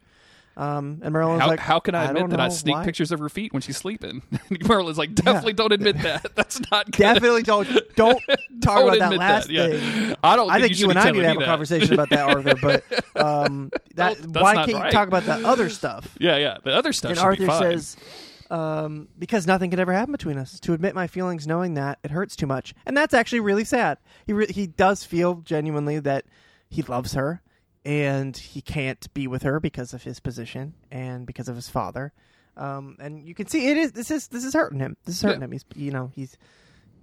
Um, and Merlin's How, like, how can I admit that I sneak why." pictures of her feet when she's sleeping? Merlin's like, definitely don't admit that. That's not good. Definitely don't don't talk Don't about that last that, yeah. thing. I don't I think think you you, and I need to have me a conversation about that, Arthur. But um, that why can't right. you talk about that other stuff? Yeah, yeah. The other stuff and Arthur says, um, because nothing could ever happen between us. To admit my feelings, knowing that it hurts too much, and that's actually really sad. He re- he does feel genuinely that he loves her, and he can't be with her because of his position and because of his father. Um, and you can see it is this is this is hurting him. This is hurting Yeah. him. He's you know he's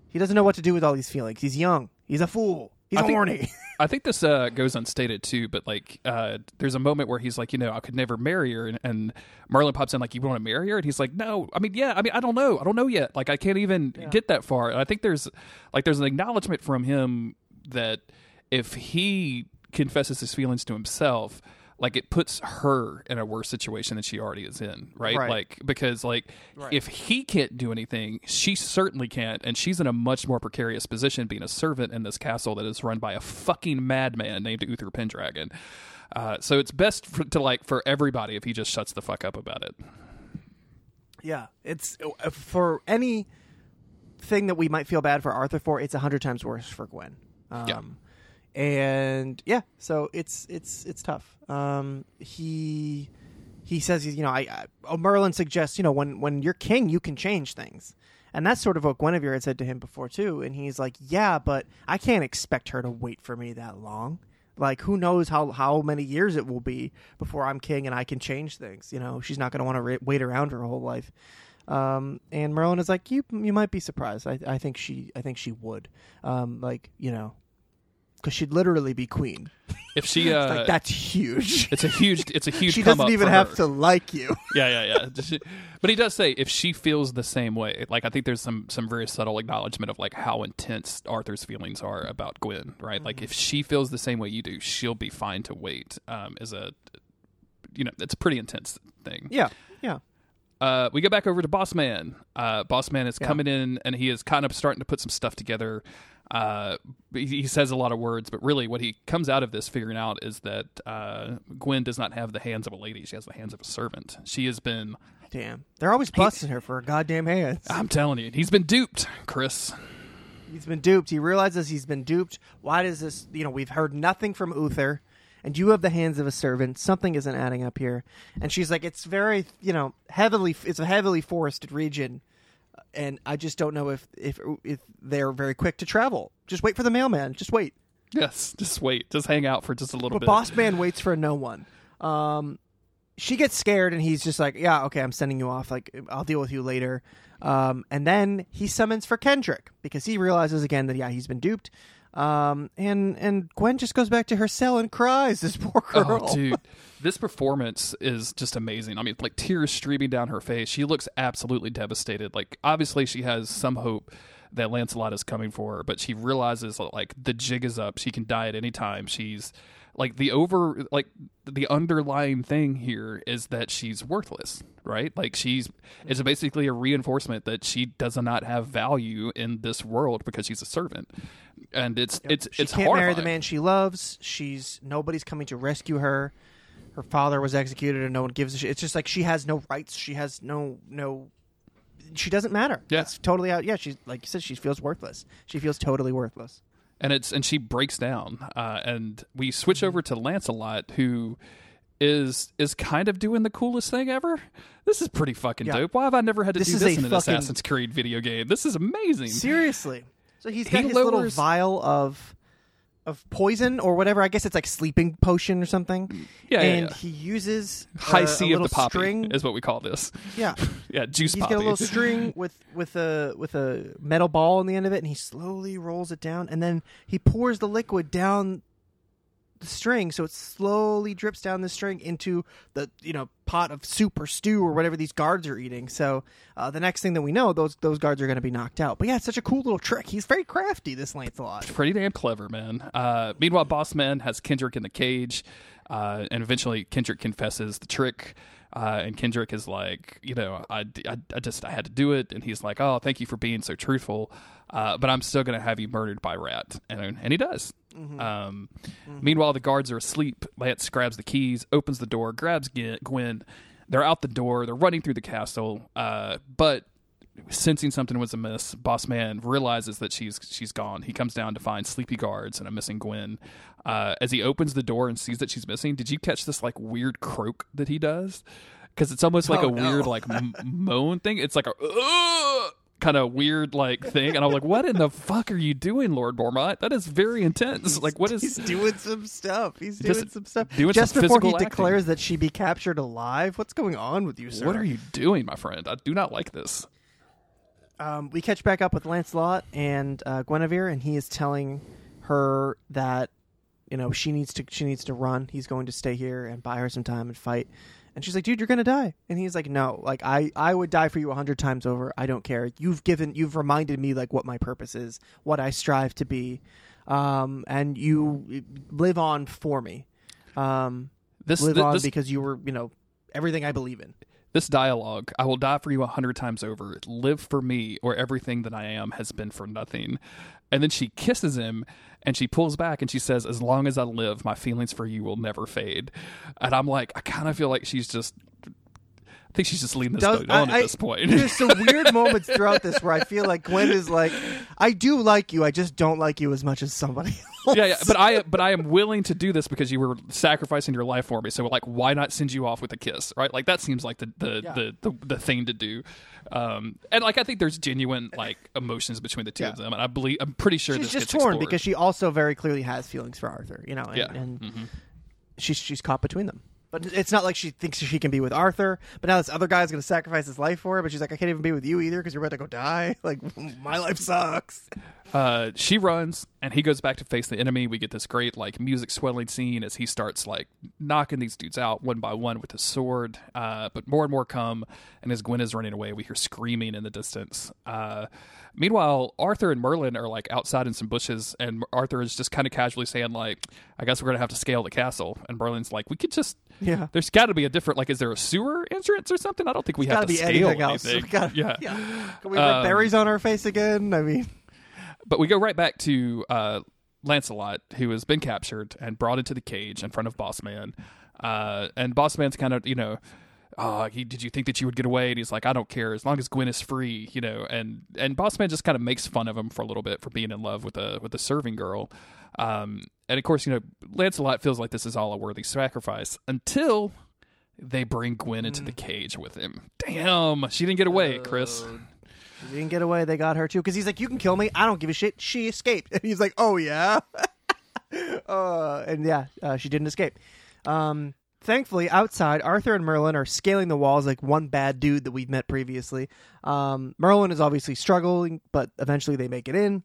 he doesn't know what to do with all these feelings. He's young. He's a fool. He's I think- horny. I think this uh, goes unstated too, but like, uh, there's a moment where he's like, you know, I could never marry her, and, and Merlin pops in like, you want to marry her, and he's like, no, I mean, yeah, I mean, I don't know, I don't know yet, like, I can't even get that far. And I think there's like, there's an acknowledgement from him that if he confesses his feelings to himself. Like it puts her in a worse situation than she already is in, right? Right. Like because like if he can't do anything, she certainly can't, and she's in a much more precarious position being a servant in this castle that is run by a fucking madman named Uther Pendragon. Uh, so it's best for, to like for everybody if he just shuts the fuck up about it. Yeah, it's uh, for any thing that we might feel bad for Arthur for, it's a hundred times worse for Gwen. Um, Yeah. And yeah, so it's it's it's tough. Um, he he says you know I, I Merlin suggests you know when when you're king you can change things. And that's sort of what Guinevere had said to him before too. And he's like, "Yeah, but I can't expect her to wait for me that long. Like, who knows how how many years it will be before I'm king and I can change things. You know, she's not going to want to ra- wait around her whole life." Um, and Merlin is like, "You you might be surprised. I I think she I think she would. Um, like you know, because she'd literally be queen. If she, uh, like that's huge. it's a huge, it's a huge. she doesn't even have her. to like you. Yeah, yeah, yeah. But he does say if she feels the same way, like I think there's some some very subtle acknowledgement of like how intense Arthur's feelings are about Gwen, right? Like if she feels the same way you do, she'll be fine to wait. Um, as a, you know, it's a pretty intense thing. yeah, yeah. Uh, we go back over to Boss Man. Uh, Boss Man is Yeah. coming in and he is kind of starting to put some stuff together. Uh, he, he says a lot of words, but really what he comes out of this figuring out is that uh, Gwen does not have the hands of a lady. She has the hands of a servant. She has been, Damn, they're always busting her for her goddamn hands. I'm telling you, he's been duped, Chris. He's been duped. He realizes he's been duped. Why does this? You know, we've heard nothing from Uther, and you have the hands of a servant. Something isn't adding up here. And she's like, it's very, you know, heavily. It's a heavily forested region, and I just don't know if if if they're very quick to travel. Just wait for the mailman. Just wait. Yes, just wait. Just hang out for just a little But bit. Boss Man waits for no one. Um, she gets scared, and he's just like, "Yeah, okay, I'm sending you off. Like, I'll deal with you later." Um, and then he summons for Kendrick because he realizes again that yeah, he's been duped. Um, and and Gwen just goes back to her cell and cries. This poor girl. Oh, dude, this performance is just amazing. I mean, like tears streaming down her face. She looks absolutely devastated. Like, obviously, she has some hope that Lancelot is coming for her, but she realizes like the jig is up. She can die at any time. She's like the over like the underlying thing here is that she's worthless right like she's it's mm-hmm. basically a reinforcement that she does not have value in this world because she's a servant and it's it's she it's can't marry the man she loves. She's nobody's coming to rescue her. Her father was executed, and no one gives a shit. It's just like she has no rights. She has no no. She doesn't matter. Yeah. it's totally out. Yeah, she's like you said. She feels worthless. She feels totally worthless. And it's and she breaks down uh, and we switch over to lancelot who is is kind of doing the coolest thing ever. This is pretty fucking Yeah. dope. Why have i never had to This do is this in an assassin's creed video game? This is amazing. Seriously. So he's got his little vial of of poison or whatever. I guess it's like sleeping potion or something. Yeah, yeah, and yeah. he uses high uh, c a of the poppy string. is what we call this yeah, yeah juice he's poppy got a little string with with a with a metal ball on the end of it, and he slowly rolls it down, and then he pours the liquid down the string, so it slowly drips down the string into the you know pot of soup or stew or whatever these guards are eating. So uh, the next thing that we know, those those guards are going to be knocked out. But yeah, it's such a cool little trick. He's very crafty, this Lancelot. pretty damn clever, man. Uh, meanwhile, Boss Man has Kendrick in the cage, uh, and eventually Kendrick confesses the trick. Uh, and Kendrick is like, you know, I, I, I just I had to do it, and he's like, oh, thank you for being so truthful, uh, but I'm still gonna have you murdered by Rat, and and he does. Um, Meanwhile, the guards are asleep. Lance grabs the keys, opens the door, grabs Gwen-. They're out the door. They're running through the castle, uh, but sensing something was amiss, Boss Man realizes that she's she's gone. He comes down to find sleepy guards and a missing Gwen. Uh, as he opens the door and sees that she's missing, did you catch this like weird croak that he does? Because it's almost like Oh, a weird like m- moan thing. It's like a kind of weird like thing, and I'm like, what in the fuck are you doing, Lord Mormont? That is very intense. like, what is? He's doing some stuff. He's doing some stuff. doing Just some before he acting. declares that she be captured alive. What's going on with you, sir? What are you doing, my friend? I do not like this. um, we catch back up with Lancelot and uh, Guinevere, and he is telling her that you know she needs to she needs to run. He's going to stay here and buy her some time and fight. And she's like, "Dude, you're gonna die." And he's like, "No, like I I would die for you a hundred times over. I don't care. You've given you've reminded me like what my purpose is, what I strive to be, um, and you live on for me. Um, This live on this, because you were you know everything I believe in." this dialogue, I will die for you a hundred times over. Live for me, or everything that I am has been for nothing. And then she kisses him, and she pulls back, and she says, "As long as I live, my feelings for you will never fade." And I'm like, I kind of feel like she's just. I think she's just leading this Does- boat on I- at this point. There's some weird moments throughout this where I feel like Gwen is like, I do like you, I just don't like you as much as somebody else. yeah, yeah, but I but I am willing to do this because you were sacrificing your life for me. So like, why not send you off with a kiss, right? Like that seems like the the Yeah. the, the, the thing to do. Um, and like I think there's genuine like emotions between the two of them, and I believe I'm pretty sure she's this just gets torn explored. because she also very clearly has feelings for Arthur, you know, and, Yeah. and Mhm. she's she's caught between them. But it's not like she thinks she can be with Arthur. But now this other guy's going to sacrifice his life for her. But she's like, I can't even be with you either because you're about to go die. Like my life sucks. Uh, she runs and he goes back to face the enemy. We get this great like music swelling scene as he starts like knocking these dudes out one by one with his sword. Uh, but more and more come, and as Gwen is running away, we hear screaming in the distance. Uh, meanwhile, Arthur and Merlin are like outside in some bushes, and Arthur is just kind of casually saying like, "I guess we're gonna have to scale the castle." And Merlin's like, "We could just." Yeah. There's got to be a different like. Is there a sewer entrance or something? I don't think we have to be scale anything else. anything. Gotta, yeah. Can we put Um, berries on our face again? I mean, But we go right back to uh, Lancelot, who has been captured and brought into the cage in front of Boss Man. Uh, and Boss Man's kind of, you know, uh, he, did you think that you would get away? And he's like, I don't care as long as Gwen is free, you know. And and Boss Man just kind of makes fun of him for a little bit for being in love with a with a serving girl. Um, and of course, you know, Lancelot feels like this is all a worthy sacrifice until they bring Gwen into the cage with him. Damn, she didn't get away, Chris. She didn't get away. They got her too. Because he's like, you can kill me. I don't give a shit. She escaped. And he's like, oh yeah. uh, and yeah, uh, she didn't escape. Um, thankfully, outside, Arthur and Merlin are scaling the walls like one bad dude that we've met previously. Um, Merlin is obviously struggling, but eventually they make it in.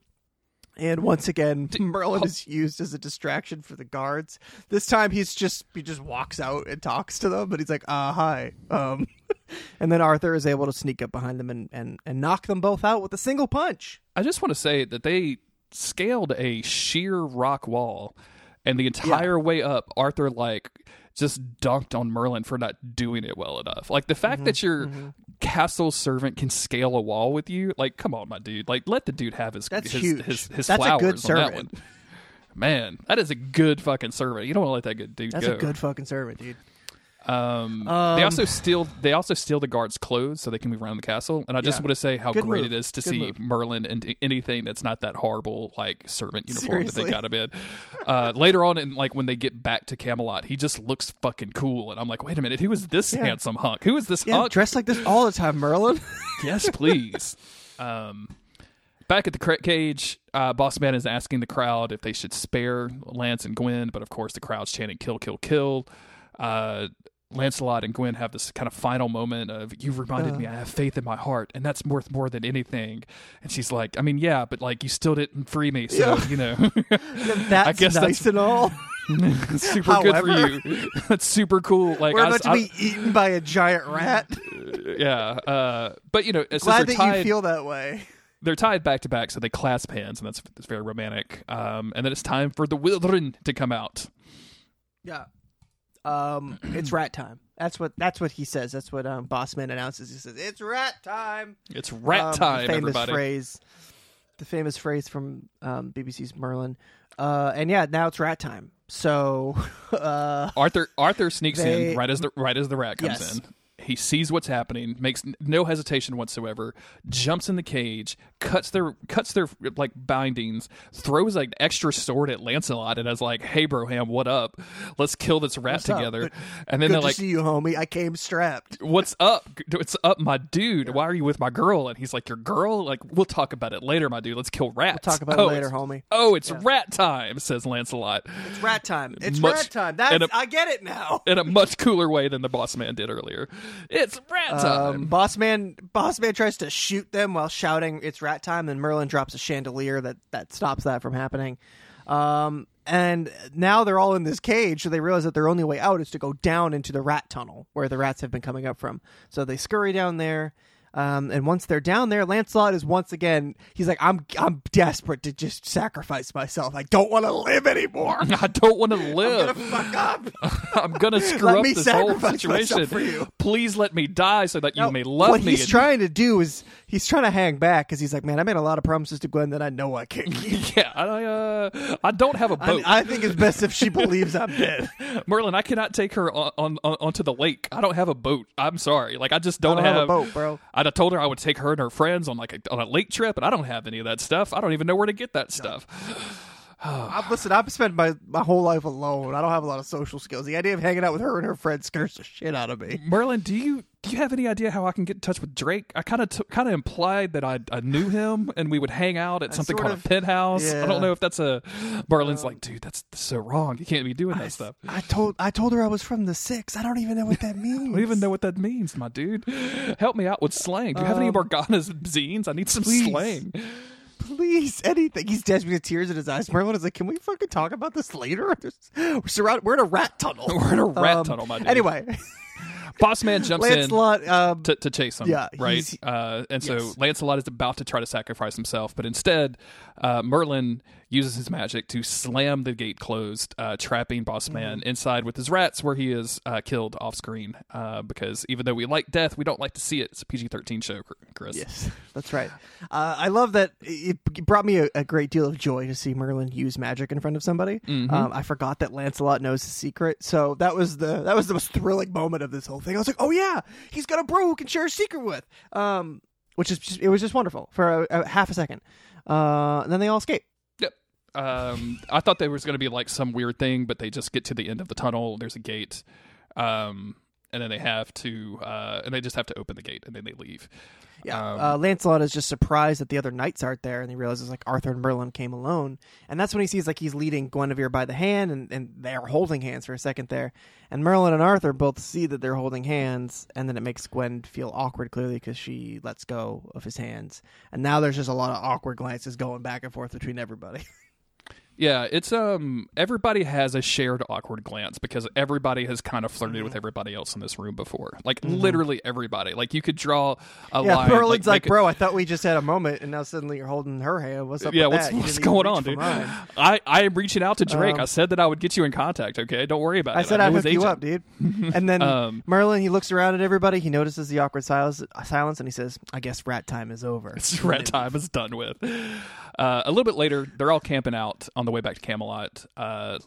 And once again, Merlin is used as a distraction for the guards. This time, he's just he just walks out and talks to them, but he's like, "Ah, hi." Um, and then Arthur is able to sneak up behind them and, and, and knock them both out with a single punch. I just want to say that they scaled a sheer rock wall and the entire way up, Arthur like just dunked on Merlin for not doing it well enough. Like the fact Mm-hmm. that your castle servant can scale a wall with you, like come on, my dude, like let the dude have his That's his, huge. his his That's a flowers good on that servant. one. Man, that is a good fucking servant. You don't want to let that good dude That's go. a good fucking servant, dude. Um, they Um, also steal they also steal the guards' clothes so they can move around the castle. And I just Yeah. want to say how Good great move. it is to Good see move. Merlin in anything that's not that horrible like servant uniform that they got him in. Uh, later on, in like when they get back to Camelot, he just looks fucking cool, and I'm like, wait a minute, who is this Yeah. handsome hunk? Who is this Yeah, hunk? dressed like this all the time, Merlin. yes, please. um, back at the cage, uh, Boss Man is asking the crowd if they should spare Lance and Gwen, but of course the crowd's chanting "kill, kill, kill." Uh, Lancelot and Gwen have this kind of final moment of "You've reminded me I have faith in my heart, and that's worth more than anything." And she's like, "I mean, yeah, but like you still didn't free me, so Yeah. you know, That's I guess nice that's and all. super good for you. that's super cool. Like, We're I, about to I- be eaten by a giant rat. yeah, uh, but you know, since Glad that tied, you feel that way. they're tied back to back, so they clasp hands, and that's, that's very romantic. Um, and then it's time for the Wildren to come out. Yeah. Um, it's rat time. That's what that's what he says. That's what um, Bossman announces. He says, "It's rat time." It's rat Um, time, the famous everybody. phrase. The famous phrase from um, BBC's Merlin. Uh, and yeah, now it's rat time. So, uh, Arthur Arthur sneaks They- in right as the right as the rat comes Yes. in. He sees what's happening, makes no hesitation whatsoever, jumps in the cage, cuts their cuts their like bindings, throws like extra sword at Lancelot, and is like, "Hey, Broham, what up? Let's kill this rat What's together." Good- and then good they're like, see you, homie. I came strapped. what's up? What's up, my dude? Why are you with my girl? And he's like, your girl? Like, we'll talk about it later, my dude. Let's kill rats. Talk about oh, it later, homie. Oh, it's rat time, says Lancelot, It's rat time. It's Much- rat time. That's a- I get it now. in a much cooler way than the boss man did earlier. It's rat time. Um, boss man, boss man tries to shoot them while shouting, "It's rat time!" And Merlin drops a chandelier that that stops that from happening. Um, and now they're all in this cage, so they realize that their only way out is to go down into the rat tunnel where the rats have been coming up from. So they scurry down there. Um, and once they're down there, Lancelot is once again. He's like, "I'm, I'm desperate to just sacrifice myself. I don't want to live anymore. I don't want to I'm live. gonna fuck up." I'm gonna screw Let up me this whole situation. for you. Please let me die so that you No, may love what me. What he's and- trying to do is he's trying to hang back because he's like, man, I made a lot of promises to Gwen that I know I can't keep. yeah, I, uh, I don't have a boat. I, I think it's best if she believes I'm dead. Merlin, I cannot take her on, on, on onto the lake. I don't have a boat. I'm sorry. Like I just don't, don't have a boat, bro. I told her I would take her and her friends on like a, on a lake trip, and I don't have any of that stuff. I don't even know where to get that stuff. I've, listen, I've spent my, my whole life alone. I don't have a lot of social skills. The idea of hanging out with her and her friends scares the shit out of me. Merlin, do you do you have any idea how I can get in touch with Drake? I kind of t- kind of implied that I I knew him and we would hang out at something called of- a penthouse. I don't know if that's a. Merlin's like, dude, that's, so wrong. You can't be doing that stuff. I told I told her I was from the six. I don't even know what that means. I don't even know what that means, my dude. Help me out with slang. Do you have any Um, Morgana's zines? I need some please. slang. Please, anything. He's desperate with tears in his eyes. Merlin is like, "Can we fucking talk about this later?" We're surrounded. We're in a rat tunnel. We're in a rat Um, tunnel, my dude. Anyway, Boss man jumps in. Lancelot. Um, to, to chase him, Yeah, right? Uh, and so yes. Lancelot is about to try to sacrifice himself, but instead, uh, Merlin uses his magic to slam the gate closed, uh, trapping Boss Man Mm-hmm. inside with his rats, where he is uh, killed off screen. Uh, because even though we like death, we don't like to see it. It's a PG thirteen show, Chris. Yes, that's right. Uh, I love that it it brought me a, a great deal of joy to see Merlin use magic in front of somebody. Mm-hmm. Um, I forgot that Lancelot knows his secret, so that was the that was the most thrilling moment of this whole thing. I was like, oh yeah, he's got a bro who can share a secret with. Um, which is just, it was just wonderful for a, a half a second. Uh, and then they all escape. Um, I thought there was going to be like some weird thing, but they just get to the end of the tunnel. There's a gate, um, and then they have to, uh, and they just have to open the gate, and then they leave. Yeah, Um, uh, Lancelot is just surprised that the other knights aren't there, and he realizes like Arthur and Merlin came alone, and that's when he sees like he's leading Guinevere by the hand, and, and they're holding hands for a second there, and Merlin and Arthur both see that they're holding hands, and then it makes Gwen feel awkward clearly because she lets go of his hands, and now there's just a lot of awkward glances going back and forth between everybody. Yeah, it's um everybody has a shared awkward glance because everybody has kind of flirted Mm-hmm. with everybody else in this room before. Like literally everybody. Like you could draw a Yeah, line. Merlin's like, it- bro, I thought we just had a moment, and now suddenly you're holding her hand. What's up? yeah, with what's? What's going on, dude? mine. I I am reaching out to Drake. Um, I said that I would get you in contact. Okay, don't worry about I it. said I said I'd his hook you up, dude. And then Um, Merlin, he looks around at everybody. He notices the awkward silence, silence, and he says, "I guess rat time is over." rat time is done with. Uh, a little bit later, they're all camping out on the way back to Camelot, uh,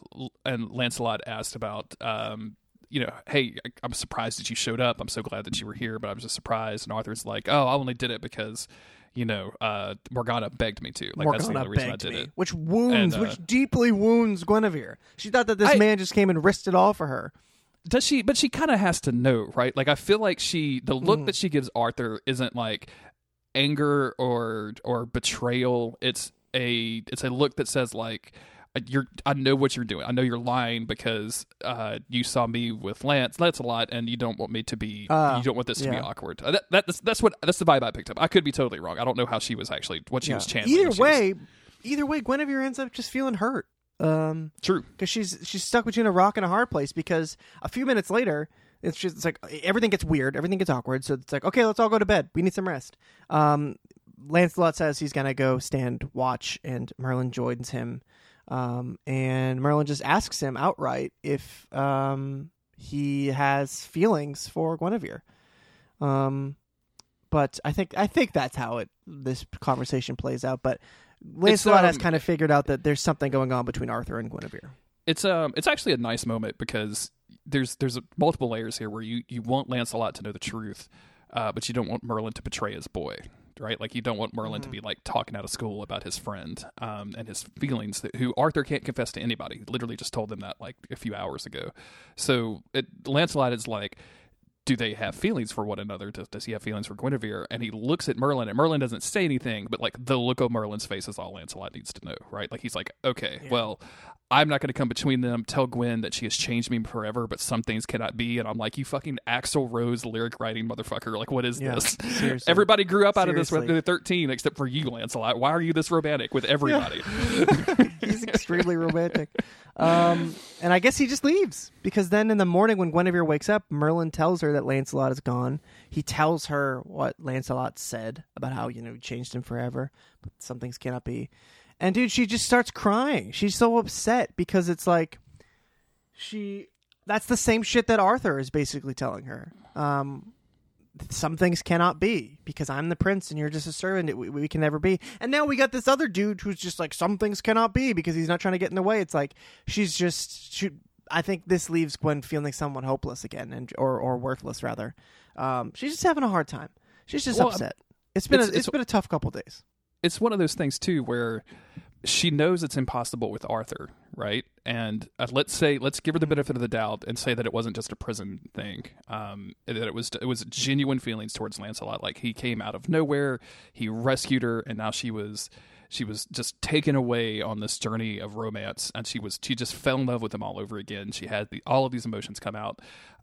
and Lancelot asked about, um, you know, hey, I'm surprised that you showed up. I'm so glad that you were here, but I was just surprised. And Arthur's like, oh, I only did it because, you know, uh, Morgana begged me to. Like that's the only reason I did me, it. which wounds, And, uh, which deeply wounds Guinevere. She thought that this I- man just came and risked it all for her. Does she? But she kind of has to know, right? Like I feel like she, the look Mm. that she gives Arthur isn't like anger or or betrayal. It's a it's a look that says like you're I know what you're doing. I know you're lying because uh, you saw me with Lance That's a lot, and you don't want me to be. Ah, you don't want this to be awkward. Uh, That, that that's, that's what that's the vibe I picked up. I could be totally wrong. I don't know how she was actually what she was channeling. Either she was- way, either way, Guinevere ends up just feeling hurt. Um, true. because she's she's stuck between a rock and a hard place. Because a few minutes later, it's just it's like everything gets weird, everything gets awkward. So it's like, okay, let's all go to bed. We need some rest. Um, Lancelot says he's gonna go stand watch, and Merlin joins him. Um, and Merlin just asks him outright if um he has feelings for Guinevere. Um, but I think I think that's how it this conversation plays out. But Lancelot has um, kind of figured out that there's something going on between Arthur and Guinevere. it's um it's actually a nice moment because there's there's multiple layers here where you you want Lancelot to know the truth, uh, but you don't want Merlin to betray his boy, right? Like you don't want Merlin to be like talking out of school about his friend um, and his feelings, that, who Arthur can't confess to anybody. He literally just told them that like a few hours ago. So it, Lancelot is like. Do they have feelings for one another? Does, does he have feelings for Guinevere? And he looks at Merlin, and Merlin doesn't say anything, but like the look of Merlin's face is all Lancelot needs to know, right? Like he's like, okay, well, I'm not going to come between them, tell Gwen that she has changed me forever, but some things cannot be. And I'm like, you fucking Axl Rose lyric writing motherfucker. Like, what is Yeah, this? seriously. Everybody grew up out of this when they're 13, except for you, Lancelot. Why are you this romantic with everybody? He's extremely romantic. Um, and I guess he just leaves because then in the morning when Guinevere wakes up, Merlin tells her that Lancelot is gone. He tells her what Lancelot said about how you know he changed him forever, but some things cannot be. And dude, she just starts crying. She's so upset because it's like she. That's the same shit that Arthur is basically telling her. Um, some things cannot be because I'm the prince and you're just a servant. We, we can never be. And now we got this other dude who's just like some things cannot be because he's not trying to get in the way. It's like she's just. She, I think this leaves Gwen feeling somewhat hopeless again, and or or worthless rather. Um, she's just having a hard time. She's just Well, upset. It's been it's- a, it's it's- been a tough couple days. It's one of those things too where she knows it's impossible with Arthur, right? And uh, let's say let's give her the benefit of the doubt and say that it wasn't just a prison thing. Um, that it was it was genuine feelings towards Lancelot. Like he came out of nowhere, he rescued her, and now she was she was just taken away on this journey of romance, and she was she just fell in love with him all over again. She had the, all of these emotions come out,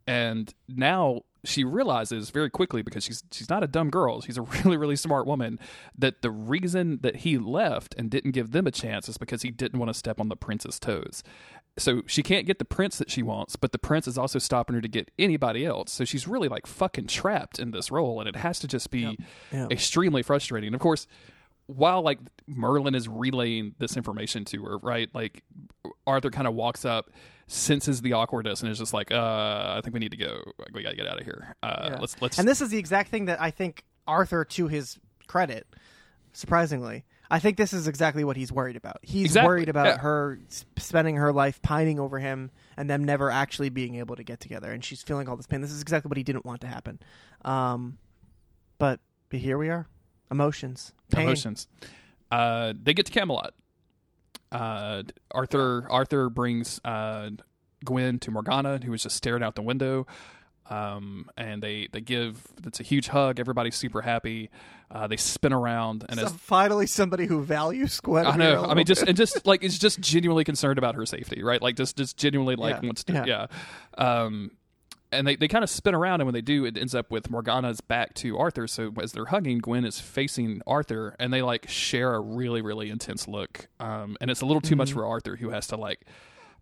and now she realizes very quickly because she's she's not a dumb girl she's a really really smart woman that the reason that he left and didn't give them a chance is because he didn't want to step on the prince's toes. So she can't get the prince that she wants but the prince is also stopping her to get anybody else. So she's really like fucking trapped in this role and it has to just be Yep. extremely frustrating. And of course while like merlin is relaying this information to her right like arthur kind of walks up senses the awkwardness and is just like uh i think we need to go we gotta get out of here uh Yeah. let's let's And this is the exact thing that I think Arthur, to his credit, surprisingly, I think this is exactly what he's worried about. He's Exactly, worried about yeah. her spending her life pining over him and them never actually being able to get together. And she's feeling all this pain. This is exactly what he didn't want to happen. Um, but, but here we are. Emotions. Pain. emotions. Uh, they get to Camelot. Uh, Arthur Arthur brings uh, Gwen to Morgana, who was just staring out the window. Um, and they they give it's a huge hug. Everybody's super happy. Uh, they spin around, and So as finally, somebody who values Guinevere. I know. I mean, just bit. and just like is just genuinely concerned about her safety, right? Like just just genuinely like Yeah, wants to, yeah. yeah. Um, and they, they kind of spin around, and when they do, it ends up with Morgana's back to Arthur. So as they're hugging, Gwen is facing Arthur, and they like share a really really intense look. Um, and it's a little too much for Arthur, who has to like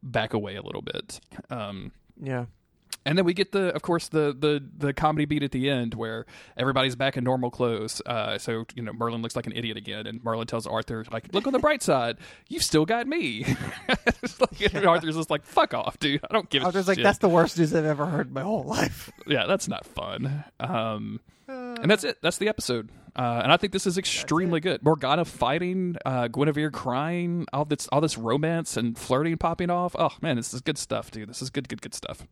back away a little bit. Um, Yeah. And then we get the, of course, the the the comedy beat at the end where everybody's back in normal clothes. Uh, so you know Merlin looks like an idiot again, and Merlin tells Arthur, like, "Look on the bright side, you've still got me." It's like, and Arthur's just like, "Fuck off, dude! I don't give a just like, shit." that's the worst news I've ever heard in my whole life. yeah, that's not fun. Um, and that's it. That's the episode. Uh, and I think this is extremely good. Morgana fighting, uh, Guinevere crying, all this, all this romance and flirting popping off. Oh man, this is good stuff, dude. This is good, good, good stuff.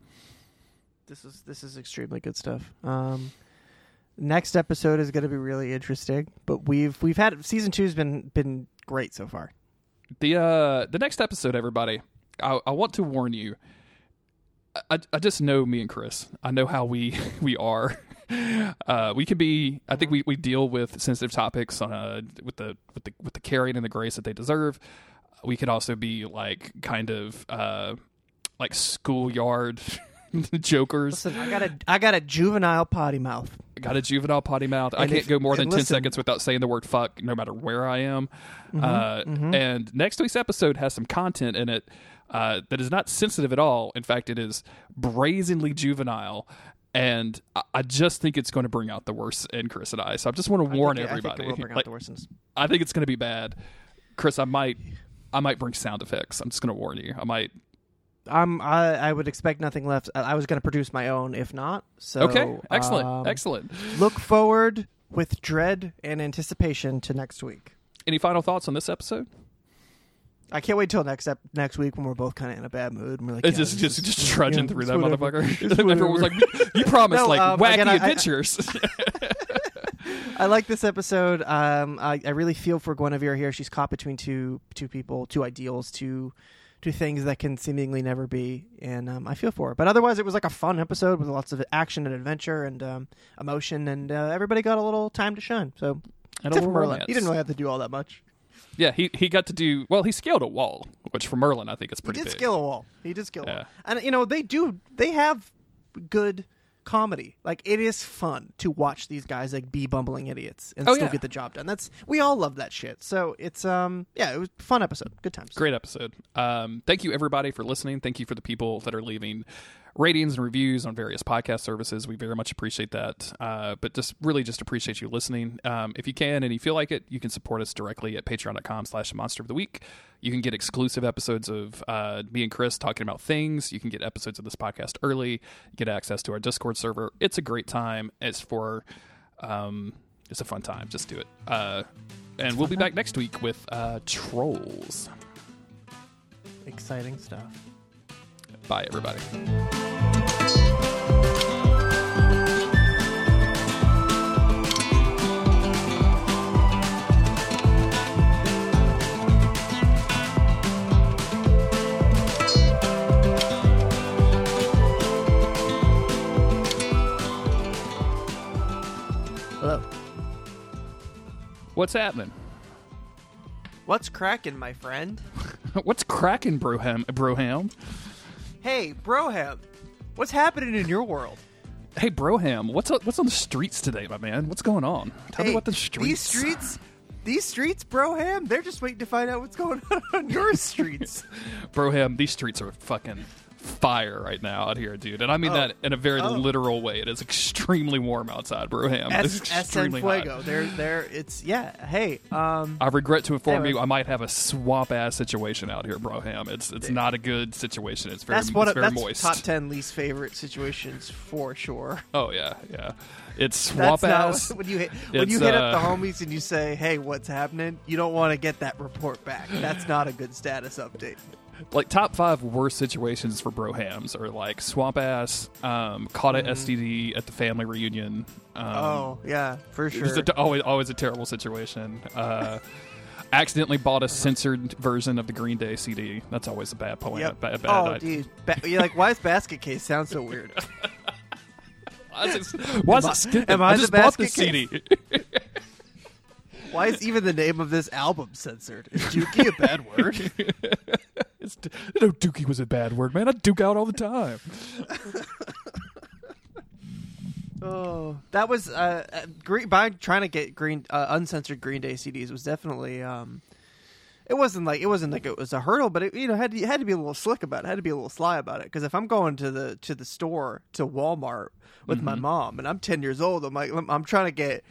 This is this is extremely good stuff. Um, next episode is going to be really interesting, but we've we've had season two's been been great so far. The uh, the next episode, everybody. I, I want to warn you. I, I just know me and Chris. I know how we we are. Uh, we can be. I think we, we deal with sensitive topics on uh, with the with the with the caring and the grace that they deserve. We could also be like kind of uh, like schoolyard jokers. Listen, I got a I got a juvenile potty mouth. I Got a juvenile potty mouth. I And can't if- go more than and 10 listen- seconds without saying the word fuck, no matter where I am. Mm-hmm, uh, And next week's episode has some content in it uh, that is not sensitive at all. In fact, it is brazenly juvenile. And I, I just think it's going to bring out the worst in Chris and I. So I just want to warn I think it- I think everybody. it will bring out Like, the worst ones. I think it's going to be bad. Chris, I might. I might bring sound effects. I'm just going to warn you. I might. I'm I, I would expect nothing left. I, I was going to produce my own, if not. So Okay, excellent, um, excellent. Look forward with dread and anticipation to next week. Any final thoughts on this episode? I can't wait till next ep- next week when we're both kind of in a bad mood and we're like, It's yeah, just this just just trudging yeah, through that whatever. motherfucker. Everyone was like, "You promised No, like um, wacky again, I- I- adventures." I like this episode. Um, I, I really feel for Guinevere here. She's caught between two two people, two ideals, two two things that can seemingly never be, and um, I feel for her. But otherwise, it was like a fun episode with lots of action and adventure and um, emotion, and uh, everybody got a little time to shine. So except for Merlin, he didn't really have to do all that much. yeah, he he got to do well. He scaled a wall, which for Merlin, I think is pretty. He did big. scale a wall. He did scale a wall, and you know they do. They have good comedy. Like it is fun to watch these guys like be bumbling idiots and Oh, still yeah. get the job done. That's we all love that shit. So it's um yeah, it was a fun episode. Good times. Great episode. Um, thank you everybody for listening. Thank you for the people that are leaving ratings and reviews on various podcast services. We very much appreciate that. Uh, but just really just appreciate you listening. Um, if you can and you feel like it, you can support us directly at patreon.com slash monster of the week. You can get exclusive episodes of uh, me and Chris talking about things. You can get episodes of this podcast early, get access to our Discord server. It's a great time. It's for um, it's a fun time. Just do it. Uh, and we'll be back next week with uh, Trolls. Exciting stuff. Bye, everybody. What's happening? What's cracking, my friend? What's cracking, Broham? Broham? Hey, Broham. What's happening in your world? Hey, Broham, what's on, what's on the streets today, my man? What's going on? Tell me Hey, about the streets. These streets, these streets, Broham. They're just waiting to find out what's going on on your streets. Broham, these streets are fucking fire right now out here, dude. And I mean Oh. that in a very Oh. literal way. It is extremely warm outside, Broham. it's S- San extremely hot. Fuego. They're they're it's yeah. Hey, um, I regret to inform Anyway. you, I might have a swamp ass situation out here, Broham. It's it's not a good situation. It's very that's it's very that's moist. top ten least favorite situations for sure. Oh yeah, yeah. It's swamp That's not ass. when you hit when It's, you hit up the uh, homies and you say, "Hey, what's happening?" You don't want to get that report back. That's not a good status update. Like top five worst situations for brohams are like swamp ass, um, caught at STD at the family reunion. Um, Mm-hmm. oh yeah, for sure. a- always always a terrible situation. Uh, accidentally bought a censored version of the Green Day CD. That's always a bad point. Yep. Bad, bad oh, idea. dude. Ba- you're like, why does basket case sound so weird? Why is it, why is it am I I the just bought the CD. Why is even the name of this album censored? Is Dookie a bad word? it's, no, Dookie was a bad word, man. I duke out all the time. Oh, that was uh, uh, green. By trying to get green uh, uncensored Green Day CDs was definitely. Um, it wasn't like it wasn't like it was a hurdle, but it you know had to, had to be a little slick about it. Had to be a little sly about it. Because if I'm going to the to the store to Walmart with my mom and I'm 10 years old, I'm like I'm trying to get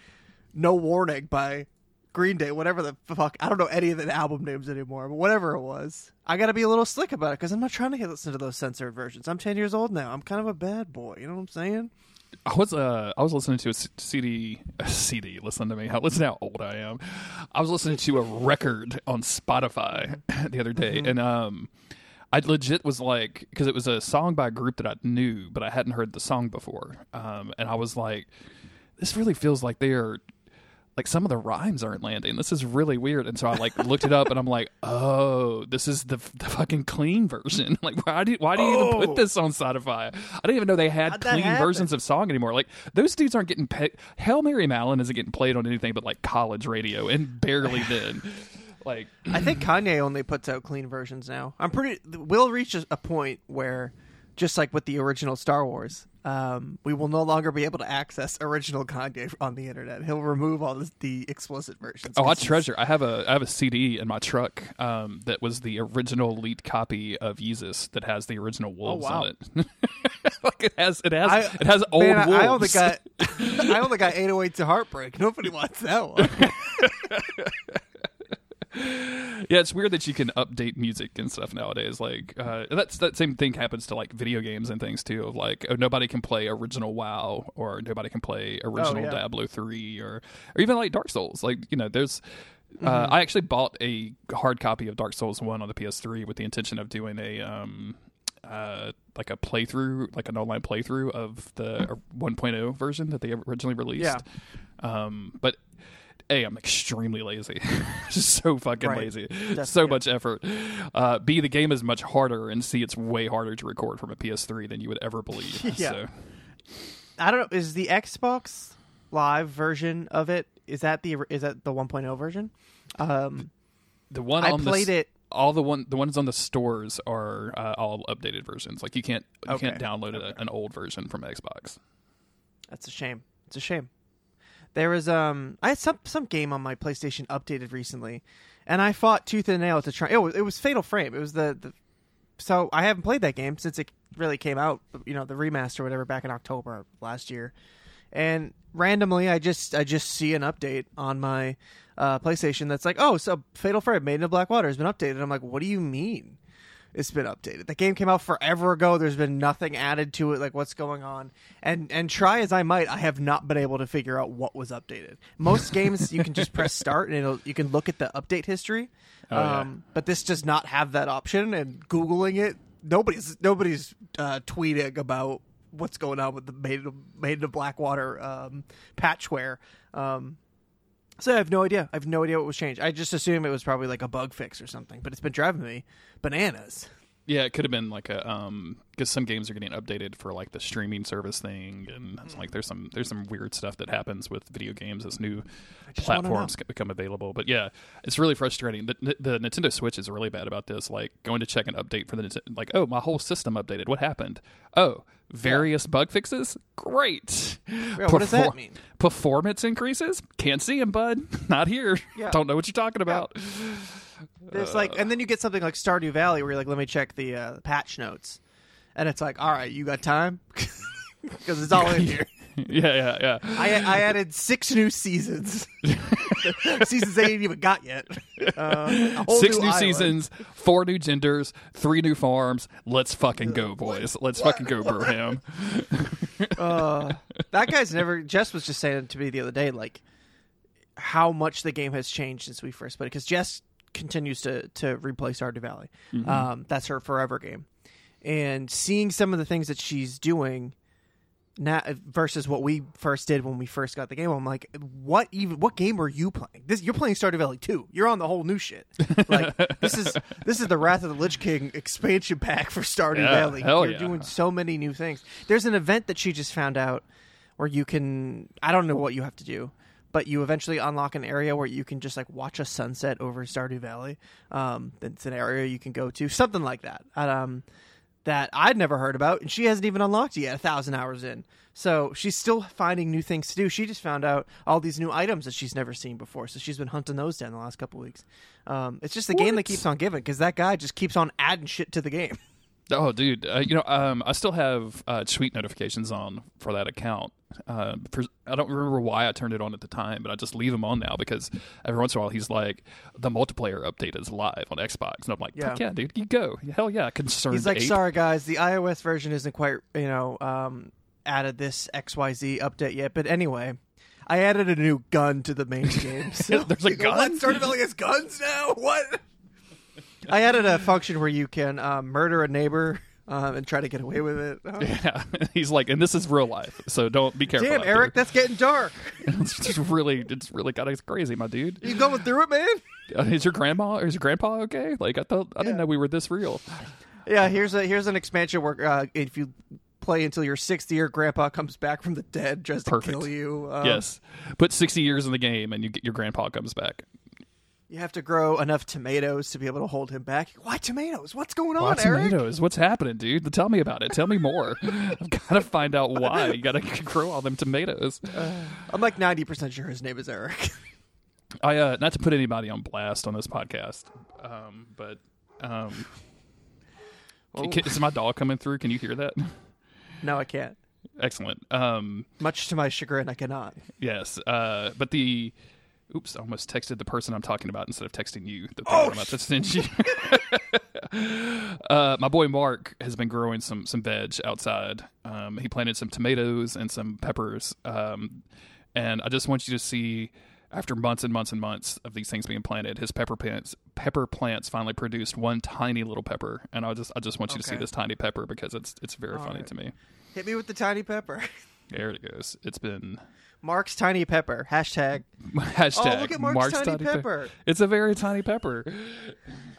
No Warning by Green Day, whatever the fuck. I don't know any of the album names anymore, but whatever it was, I got to be a little slick about it because I'm not trying to get listen to those censored versions. I'm 10 years old now. I'm kind of a bad boy. You know what I'm saying? I was uh I was listening to a CD a CD. Listen to me. How listen to how old I am. I was listening to a record on Spotify the other day, and um, I legit was like because it was a song by a group that I knew, but I hadn't heard the song before. Um, and I was like, this really feels like they are. Like some of the rhymes aren't landing. This is really weird. And so I like looked it up, and I'm like, "Oh, this is the the fucking clean version. Like, why do why do you even Oh. put this on Spotify? I didn't even know they had How'd clean versions of song anymore. Like those dudes aren't getting paid. Hail Mary Mallon isn't getting played on anything but like college radio, and barely then. Like I think Kanye only puts out clean versions now. I'm pretty. We'll reach a, a point where, just like with the original Star Wars, um, we will no longer be able to access original Kanye on the internet. He'll remove all the, the explicit versions. Oh, I treasure. I have a I have a CD in my truck um, that was the original leaked copy of Yeezus that has the original wolves wow. on it. like it has it has I, it has old man, I- wolves. I only got I only got 808 to Heartbreak. Nobody wants that one. yeah, it's weird that you can update music and stuff nowadays. Like uh, that's that same thing happens to like video games and things too. Of like, oh, nobody can play original WoW or nobody can play original yeah. Diablo three or or even like Dark Souls. Like you know, there's. Uh, I actually bought a hard copy of Dark Souls one on the PS3 with the intention of doing a um, uh, like a playthrough, like an online playthrough of the 1.0 version that they originally released. Yeah. Um, but a, I'm extremely lazy, just so fucking Right. lazy, That's- so much effort. Uh, B, the game is much harder, and C, it's way harder to record from a PS3 than you would ever believe. Yeah. So, I don't know. Is the Xbox Live version of it? Is that the is that the 1.0 version? Um, the one I on played the, it. All the one the ones on the stores are uh, all updated versions. Like you can't you can't Okay. download a, an old version from Xbox. That's a shame. It's a shame. There was um I had some some game on my PlayStation updated recently, and I fought tooth and nail to try. It was, it was Fatal Frame. It was the, the so I haven't played that game since it really came out. You know the remaster or whatever back in October last year, and randomly I just I just see an update on my uh, PlayStation that's like oh so Fatal Frame Made in Blackwater has been updated. I'm like what do you mean? It's been updated. The game came out forever ago. There's been nothing added to it. Like what's going on? And and try as I might, I have not been able to figure out what was updated. Most games you can just press start and it'll you can look at the update history. Oh, yeah. um, but this does not have that option. And googling it, nobody's nobody's uh, tweeting about what's going on with the made in, made in Blackwater um, patchware. Um, so I have no idea. I have no idea what was changed. I just assume it was probably like a bug fix or something. But it's been driving me bananas. Yeah, it could have been like a um because some games are getting updated for like the streaming service thing, and it's like there's some there's some weird stuff that happens with video games as new platforms become available. But yeah, it's really frustrating. The, the Nintendo Switch is really bad about this. Like going to check an update for the like oh my whole system updated. What happened? Oh, various bug fixes. Great. Yeah, what does that mean? Performance increases? Can't see them, bud. Not here. Yeah. Don't know what you're talking about. There's like, and then you get something like Stardew Valley, where you're like, let me check the uh, patch notes, and it's like, all right, you got time, because it's all in here. yeah, yeah, yeah. I I added six new seasons. seasons they ain't even got yet. Uh, Six new, island. seasons, four new genders, three new farms. Let's fucking go, boys. Let's fucking go, Burham. Uh, that guy's never. Jess was just saying to me the other day, like how much the game has changed since we first played. Because Jess continues to to replay Stardew Valley. Um, that's her forever game, and seeing some of the things that she's doing now versus what we first did when we first got the game, I'm like, what even? What game are you playing? This you're playing Stardew Valley 2. You're on the whole new shit. Like this is this is the Wrath of the Lich King expansion pack for Stardew Yeah, Valley. hell you're yeah. doing so many new things. There's an event that she just found out where you can I don't know what you have to do, but you eventually unlock an area where you can just like watch a sunset over Stardew Valley. Um, it's an area you can go to, something like that. Um, that I'd never heard about, and she hasn't even unlocked it yet. A thousand hours in, so she's still finding new things to do. She just found out all these new items that she's never seen before, so she's been hunting those down the last couple weeks. Um, it's just a game that keeps on giving because that guy just keeps on adding shit to the game. Oh, dude, uh, you know, um, I still have uh, tweet notifications on for that account. Uh, for, I don't remember why I turned it on at the time, but I just leave them on now because every once in a while he's like, "The multiplayer update is live on Xbox," and I'm like, Yeah. Yeah, dude, you go, hell yeah!" Concerned He's like, ape. sorry guys, the iOS version isn't quite, you know, um, added this XYZ update yet. But anyway, I added a new gun to the main game. So There's a gun? What? Stardew Valley has guns now? What? I added a function where you can um, murder a neighbor um, and try to get away with it. Oh. Yeah, he's like, and this is real life, so don't be careful. Damn, out Eric, there. that's getting dark. it's just really, it's really kind of crazy, my dude. You going through it, man? Uh, Is your grandma or is your grandpa okay? Like I thought, I didn't know we were this real. Yeah, here's a here's an expansion where uh, if you play until your sixth year, Grandpa comes back from the dead, tries to kill you. Um, yes, put sixty years in the game, and you get your grandpa comes back. You have to grow enough tomatoes to be able to hold him back. Why tomatoes? What's going on, Why Eric? tomatoes? What's happening, dude? Tell me about it. Tell me more. I've got to find out why. You got to grow all them tomatoes. I'm like 90% sure his name is Eric. I uh, not to put anybody on blast on this podcast, um, but um, Oh. can- is my dog coming through? Can you hear that? no, I can't. Excellent. Um, Much to my chagrin, I cannot. yes, uh, but the oops, I almost texted the person I'm talking about instead of texting you. The Oh, I'm about to send you. uh, my boy Mark has been growing some some veg outside. Um, he planted some tomatoes and some peppers, um, and I just want you to see. After months and months and months of these things being planted, his pepper plants pepper plants finally produced one tiny little pepper, and I just I just want you to see this tiny pepper because it's it's very funny right. to me. Hit me with the tiny pepper. There it goes. It's been Mark's tiny pepper. Hashtag. hashtag Oh, look at Mark's tiny Pe- pepper. It's a very tiny pepper.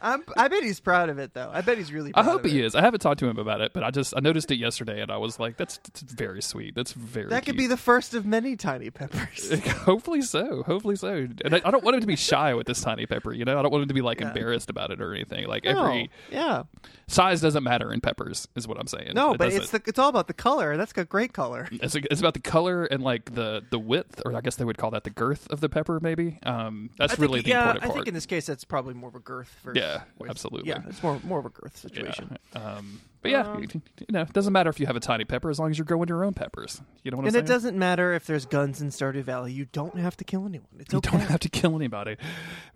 I'm, I bet he's proud of it, though. I bet he's really I hope he it. is. I haven't talked to him about it, but I just I noticed it yesterday, and I was like, "That's, that's very sweet. That's very." That could be the first of many tiny peppers. Hopefully so. Hopefully so. And I, I don't want him to be shy with this tiny pepper. You know, I don't want him to be like Yeah. embarrassed about it or anything. Like No, every yeah. size doesn't matter in peppers, is what I'm saying. No, It but doesn't. it's the, it's all about the color. That's a great color. It's, it's about the color and like the the width, or I guess they would call that the girth of the pepper. Maybe um, that's think, really the yeah, important I think in this case that's probably more of a girth. Versus, Yeah, with- absolutely. Yeah, it's more more of a girth Yeah. situation. Um, but yeah, Um, you, you know, it doesn't matter if you have a tiny pepper as long as you're growing your own peppers. You know what I'm And saying? it doesn't matter if there's guns in Stardew Valley. You don't have to kill anyone. It's You okay. don't have to kill anybody.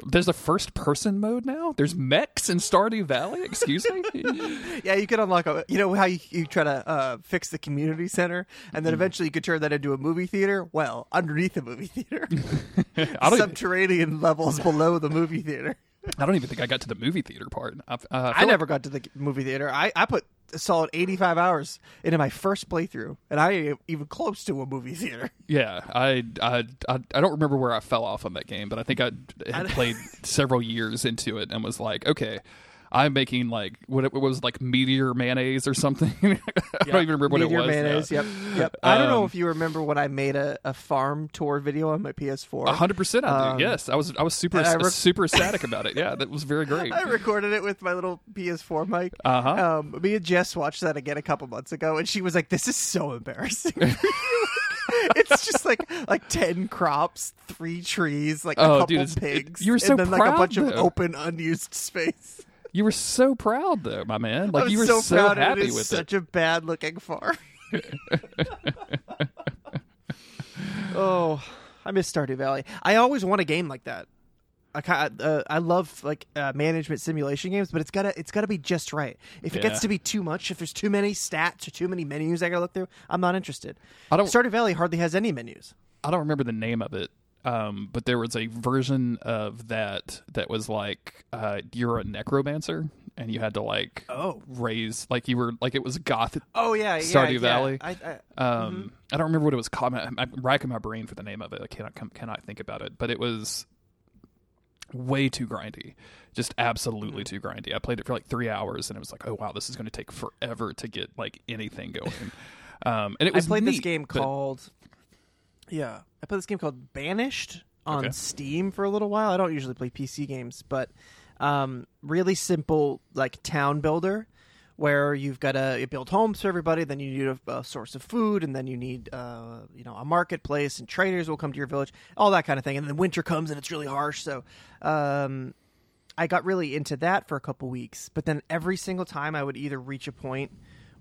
There's a first person mode now. There's mechs in Stardew Valley. Excuse me. Yeah, you could unlock a. You know how you, you try to uh, fix the community center, and Mm. then eventually you could turn that into a movie theater. Well, underneath the movie theater, I don't. Even, subterranean levels below the movie theater. I don't even think I got to the movie theater part. I, uh, I never got to the movie theater. I, I put a solid 85 hours into my first playthrough, and I ain't even close to a movie theater. Yeah, I, I, I, I don't remember where I fell off on that game, but I think I had played several years into it and was like, okay. I'm making like what it was like meteor mayonnaise or something. I don't even remember what Meteor it was. now. mayonnaise. Yep, yep. I don't know Um, if you remember when I made a, a farm tour video on my PS4. Hundred percent, I do. Um, yes, I was. I was super, I rec- super ecstatic about it. Yeah, that was very great. I recorded it with my little PS4 mic. Uh huh. Um, me and Jess watched that again a couple months ago, and she was like, "This is so embarrassing." it's just like like ten crops, three trees, like a Oh, couple dude, it's- it- pigs, you were so and then like a proud, bunch of open, unused space. You were so proud, though, my man. Like you were so, so, happy it with such it. a bad looking farm. oh, I miss Stardew Valley. I always want a game like that. I ki- uh, I love like uh, management simulation games, but it's gotta it's gotta be just right. If it Yeah. gets to be too much, if there's too many stats or too many menus I gotta look through, I'm not interested. I don't. Stardew Valley hardly has any menus. I don't remember the name of it. Um, but there was a version of that that was like uh, you're a necromancer and you had to like Oh, raise like you were like it was goth. oh yeah, yeah, Stardew yeah. Valley. I, I, Um, I don't remember what it was called. I'm, I'm racking my brain for the name of it. I cannot cannot think about it. But it was way too grindy, just absolutely Mm-hmm. too grindy. I played it for like three hours and it was like, oh wow, this is going to take forever to get like anything going. Um, and it I was played this neat, game but- called yeah. I played this game called Banished on Okay. Steam for a little while. I don't usually play PC games, but um, really simple like town builder where you've got to build homes for everybody, then you need a, a source of food, and then you need uh, you know a marketplace, and traders will come to your village, all that kind of thing. And then winter comes and it's really harsh, so um, I got really into that for a couple weeks. But then every single time I would either reach a point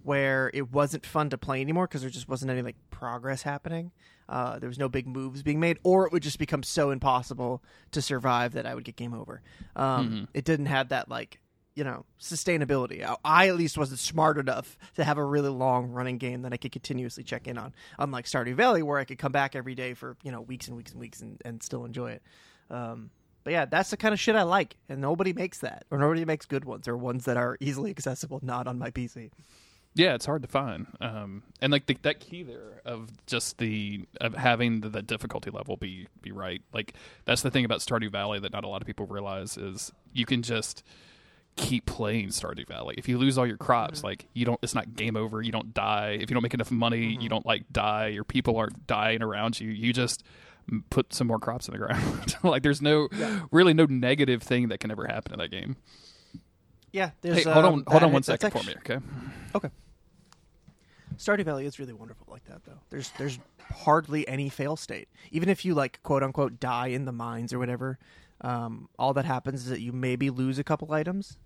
where it wasn't fun to play anymore because there just wasn't any like progress happening. Uh, there was no big moves being made, or it would just become so impossible to survive that I would get game over. Um, It didn't have that like you know sustainability. I, I at least wasn't smart enough to have a really long running game that I could continuously check in on. Unlike Stardew Valley, where I could come back every day for you know weeks and weeks and weeks and, and still enjoy it. Um, but yeah, that's the kind of shit I like, and nobody makes that, or nobody makes good ones, or ones that are easily accessible, not on my PC. Yeah, it's hard to find, um, and like the, that key there of just the of having the, the difficulty level be be right. Like that's the thing about Stardew Valley that not a lot of people realize is you can just keep playing Stardew Valley. If you lose all your crops, like you don't, it's not game over. You don't die. If you don't make enough money, you don't like die. Your people aren't dying around you. You just put some more crops in the ground. like there's no really no negative thing that can ever happen in that game. Yeah, there's. Hey, hold um, on, hold on one second for me, okay? Okay. Stardew Valley is really wonderful like that, though. There's there's hardly any fail state. Even if you like quote unquote die in the mines or whatever, um, all that happens is that you maybe lose a couple items,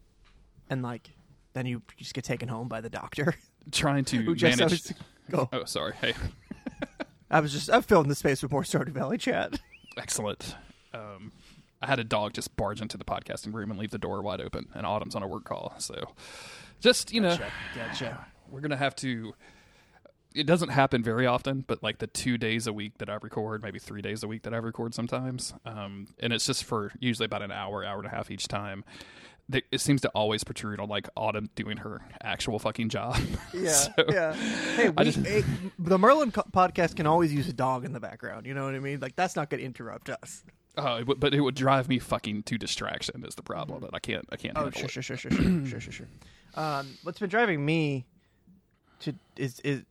and like then you just get taken home by the doctor. Trying to Who just manage. was- go. Oh, sorry. Hey, I was just I'm filling the space with more Stardew Valley chat. excellent. Um, I had a dog just barge into the podcasting room and leave the door wide open, and Autumn's on a work call. So, just you know, Gotcha. we're gonna have to. It doesn't happen very often, but like the two days a week that I record, maybe three days a week that I record sometimes, um, and it's just for usually about an hour, hour and a half each time. They, it seems to always protrude on like Autumn doing her actual fucking job. Yeah, So- yeah. Hey, we, just- hey, the Merlin co- podcast can always use a dog in the background. You know what I mean? Like that's not going to interrupt us. Oh, it would- but it would drive me fucking to distraction. Is the problem that I can't I can't Oh, sure, it. sure, sure, sure, sure, sure, sure, sure. Um, what's been driving me to is is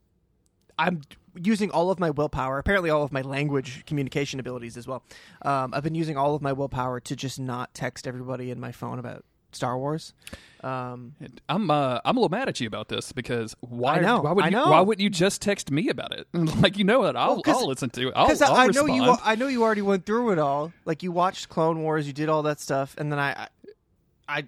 I'm using all of my willpower. Apparently, all of my language communication abilities as well. Um, I've been using all of my willpower to just not text everybody in my phone about Star Wars. Um, I'm uh, I'm a little mad at you about this because why know, why would you, why wouldn't you just text me about it? like you know that I'll Well, I'll listen to it. I'll, because I'll I, I know you. I know you already went through it all. Like you watched Clone Wars, you did all that stuff, and then I, I, I,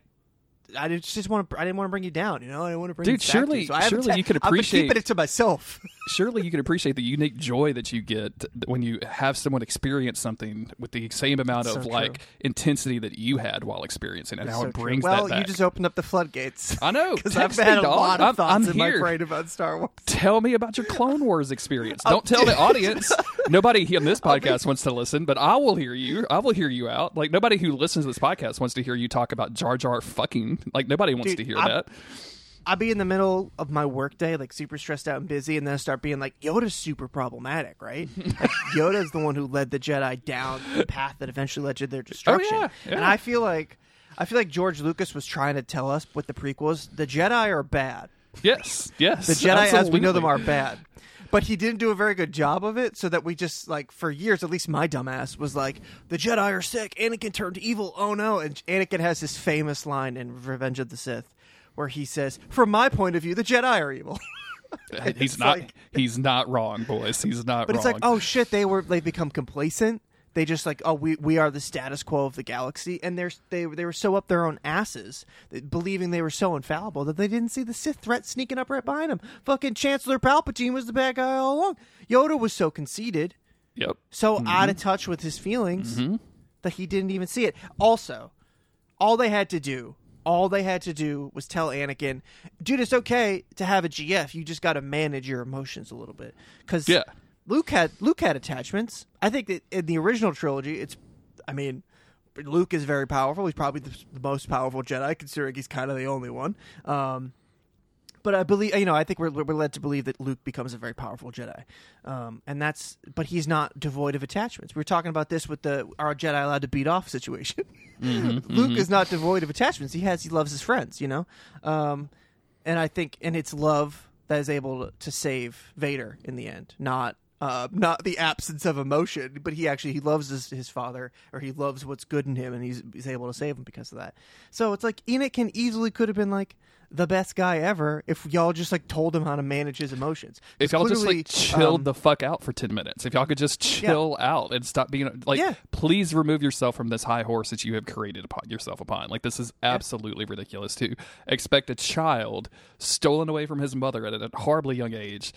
I just just want to. I didn't want to bring you down. You know, I didn't want to bring Dude, you back to surely- you. So I surely te- you could I've been appreciate- keeping it to myself. Surely you could appreciate the unique joy that you get when you have someone experience something with the same amount That's of so like true. intensity that you had while experiencing it. and how So it true. brings well, that back. you just opened up the floodgates. I know. Because I've Text me, had a dog. lot of I'm, thoughts I'm in here. my brain about Star Wars. tell me about your Clone Wars experience. Don't tell the audience. Nobody on this podcast wants to listen, but I will hear you. I will hear you out. Like nobody who listens to this podcast wants to hear you talk about Jar Jar fucking. Like nobody wants Dude, to hear I'm- that. I'll be in the middle of my workday, like super stressed out and busy, and then I start being like, Yoda's super problematic, right? like, Yoda's the one who led the Jedi down the path that eventually led to their oh, destruction. Oh, yeah, yeah. And I feel like I feel like George Lucas was trying to tell us with the prequels, the Jedi are bad. Yes, yes. The Jedi as we know them are bad. But he didn't do a very good job of it, so that we just like for years, at least my dumbass was like, "The Jedi are sick. Anakin turned evil. Oh no!" And Anakin has this famous line in Revenge of the Sith, where he says, "From my point of view, the Jedi are evil." He's not. like- he's not wrong, boys. He's not wrong. But wrong. it's like, oh shit, they were they become complacent. They just like, oh, we we are the status quo of the galaxy, and they're they they were so up their own asses, believing they were so infallible that they didn't see the Sith threat sneaking up right behind them. Fucking Chancellor Palpatine was the bad guy all along. Yoda was so conceited, yep. so Mm-hmm. out of touch with his feelings that he didn't even see it. Also, all they had to do, all they had to do was tell Anakin, dude, it's okay to have a GF. You just got to manage your emotions a little bit. Because Yeah. Luke had Luke had attachments. I think that in the original trilogy, it's, I mean, Luke is very powerful. He's probably the, the most powerful Jedi, considering he's kind of the only one. Um, but I believe you know I think we're we're led to believe that Luke becomes a very powerful Jedi, um, and that's but he's not devoid of attachments. We were talking about this with the are Jedi allowed to beat off situation. Luke is not devoid of attachments. He has he loves his friends, you know, um, and I think and it's love that is able to save Vader in the end, not. Uh, not the absence of emotion, but he actually he loves his, his father, or he loves what's good in him, and he's he's able to save him because of that. So it's like Anakin easily could have been like, the best guy ever if y'all just like told him how to manage his emotions. if y'all just like chilled um, the fuck out for 10 minutes if y'all could just chill out and stop being like Yeah. please remove yourself from this high horse that you have created upon yourself upon like this is absolutely ridiculous to expect a child stolen away from his mother at a horribly young age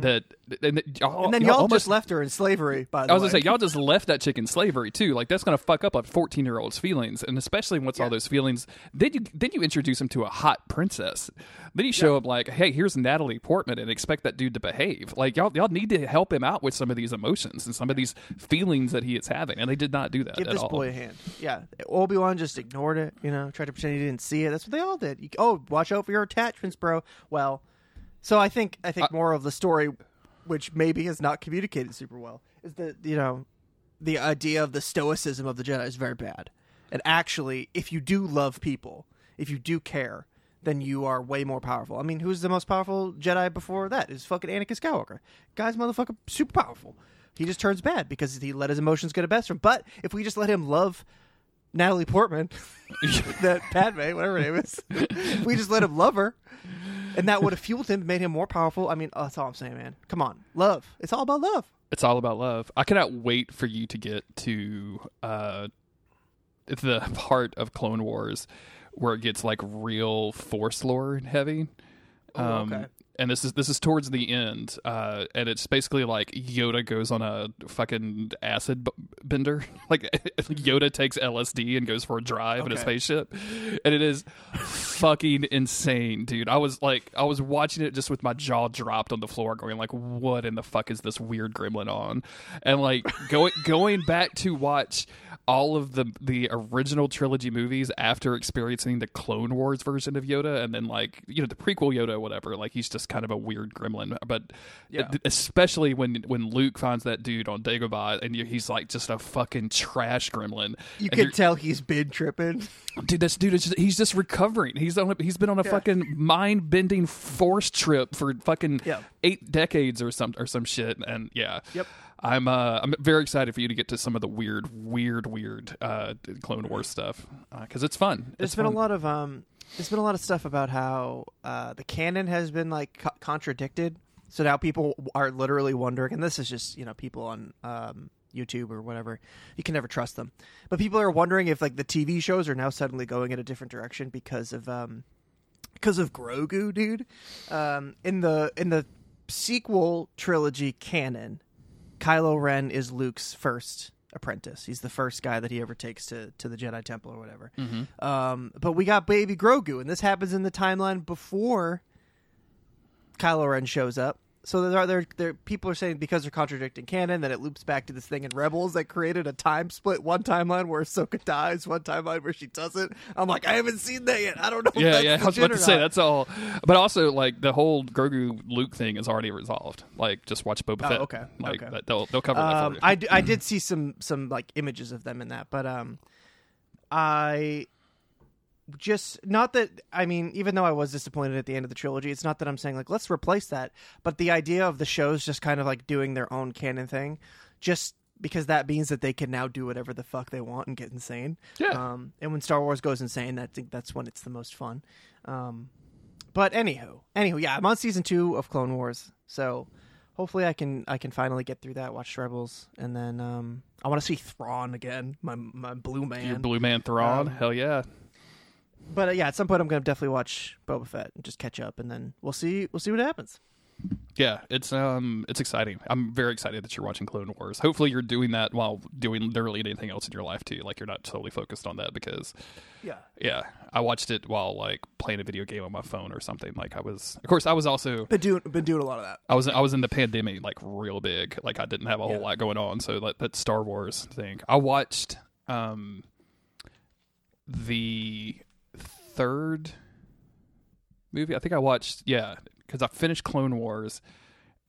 that and, that y'all, Mm-hmm. and then y'all y'all almost just left her in slavery. By the way. I was way, gonna say y'all just left that chick in slavery too. Like that's gonna fuck up a fourteen year old's feelings, and especially once all those feelings. Then you then you introduce him to a hot princess. Then you show up like, hey, here's Natalie Portman, and expect that dude to behave. Like y'all y'all need to help him out with some of these emotions and some of these feelings that he is having, and they did not do that Give at this all. boy a hand. Yeah, Obi Wan just ignored it. You know, tried to pretend he didn't see it. That's what they all did. You, oh, watch out for your attachments, bro. Well, so I think I think more of the story, which maybe is not communicated super well, is that you know, the idea of the stoicism of the Jedi is very bad. And actually, if you do love people, if you do care, then you are way more powerful. I mean, who's the most powerful Jedi before that? Is fucking Anakin Skywalker. Guy's motherfucker super powerful. He just turns bad because he let his emotions get the best of him. But if we just let him love Natalie Portman, that Padme, whatever her name is, we just let him love her, and that would have fueled him, made him more powerful. I mean, oh, that's all I'm saying, man. Come on, love. It's all about love. It's all about love. I cannot wait for you to get to uh, the part of Clone Wars where it gets like real Force lore heavy. Oh, Um, okay. And this is this is towards the end, uh, and it's basically like Yoda goes on a fucking acid b- bender. like Yoda takes LSD and goes for a drive in a spaceship, and it is fucking insane, dude. I was like, I was watching it just with my jaw dropped on the floor, going like, "What in the fuck is this weird gremlin on?" And like going going back to watch all of the the original trilogy movies after experiencing the Clone Wars version of Yoda, and then like you know the prequel Yoda, whatever. Like he's just kind of a weird gremlin, but Yeah. especially when when Luke finds that dude on Dagobah, and he's like just a fucking trash gremlin. You And can tell he's been tripping. dude this dude is just, he's just recovering he's on a, he's been on a fucking mind-bending force trip for fucking Yeah. eight decades or some or some shit and yeah Yep. i'm uh i'm very excited for you to get to some of the weird weird weird uh clone wars stuff because it's fun There's it's been fun. a lot of um, there's been a lot of stuff about how uh, the canon has been like co- contradicted. So now people are literally wondering, and this is just you know people on um, YouTube or whatever. You can never trust them, but people are wondering if like the TV shows are now suddenly going in a different direction because of um, because of Grogu, dude. Um, in the in the sequel trilogy canon, Kylo Ren is Luke's first apprentice. He's the first guy that he ever takes to to the Jedi Temple or whatever. Um, but we got baby Grogu, and this happens in the timeline before Kylo Ren shows up. So there are there, there people are saying because they're contradicting canon that it loops back to this thing in Rebels that created a time split, one timeline where Ahsoka dies, one timeline where she doesn't. I'm like, I haven't seen that yet. I don't know. yeah that's yeah i was about to say that's all but also like the whole grogu luke thing is already resolved like just watch boba Oh, fett okay, like okay. that, they'll they'll cover that for Um, you I, d- I did see some some like images of them in that, but um, I just not that I mean, even though I was disappointed at the end of the trilogy, it's not that I'm saying like let's replace that, but the idea of the shows just kind of like doing their own canon thing, just because that means that they can now do whatever the fuck they want and get insane. Yeah. Um, and when Star Wars goes insane, I think that's when it's the most fun. Um, but anywho, anywho, yeah, I'm on season two of Clone Wars, so hopefully I can I can finally get through that, watch Rebels, and then um, I want to see Thrawn again, my my blue man. your blue man Thrawn, Um, hell yeah but uh, yeah, at some point I'm gonna definitely watch Boba Fett and just catch up, and then we'll see we'll see what happens. Yeah, it's um it's exciting. I'm very excited that you're watching Clone Wars. Hopefully you're doing that while doing literally anything else in your life too. Like you're not totally focused on that because Yeah. yeah, I watched it while like playing a video game on my phone or something. Like I was of course I was also Been doing been doing a lot of that. I was I was in the pandemic like real big. Like I didn't have a whole Yeah. lot going on. So that that Star Wars thing. I watched um the third movie. I think I watched yeah because I finished Clone Wars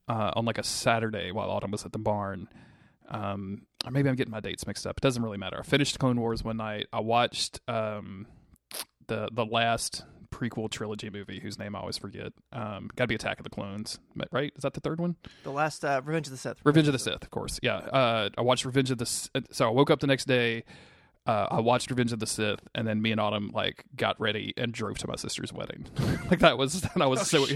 uh, on like a Saturday while Autumn was at the barn. Um, or maybe I'm getting my dates mixed up. It doesn't really matter. I finished Clone Wars one night. I watched um, the the last prequel trilogy movie, whose name I always forget. Um, Got to be Attack of the Clones, right? Is that the third one? The last uh, Revenge of the Sith. Revenge of the Sith, of course. Yeah, uh, I watched Revenge of the. S- So I woke up the next day. Uh, I watched Revenge of the Sith, and then me and Autumn like got ready and drove to my sister's wedding. like that was, and I was so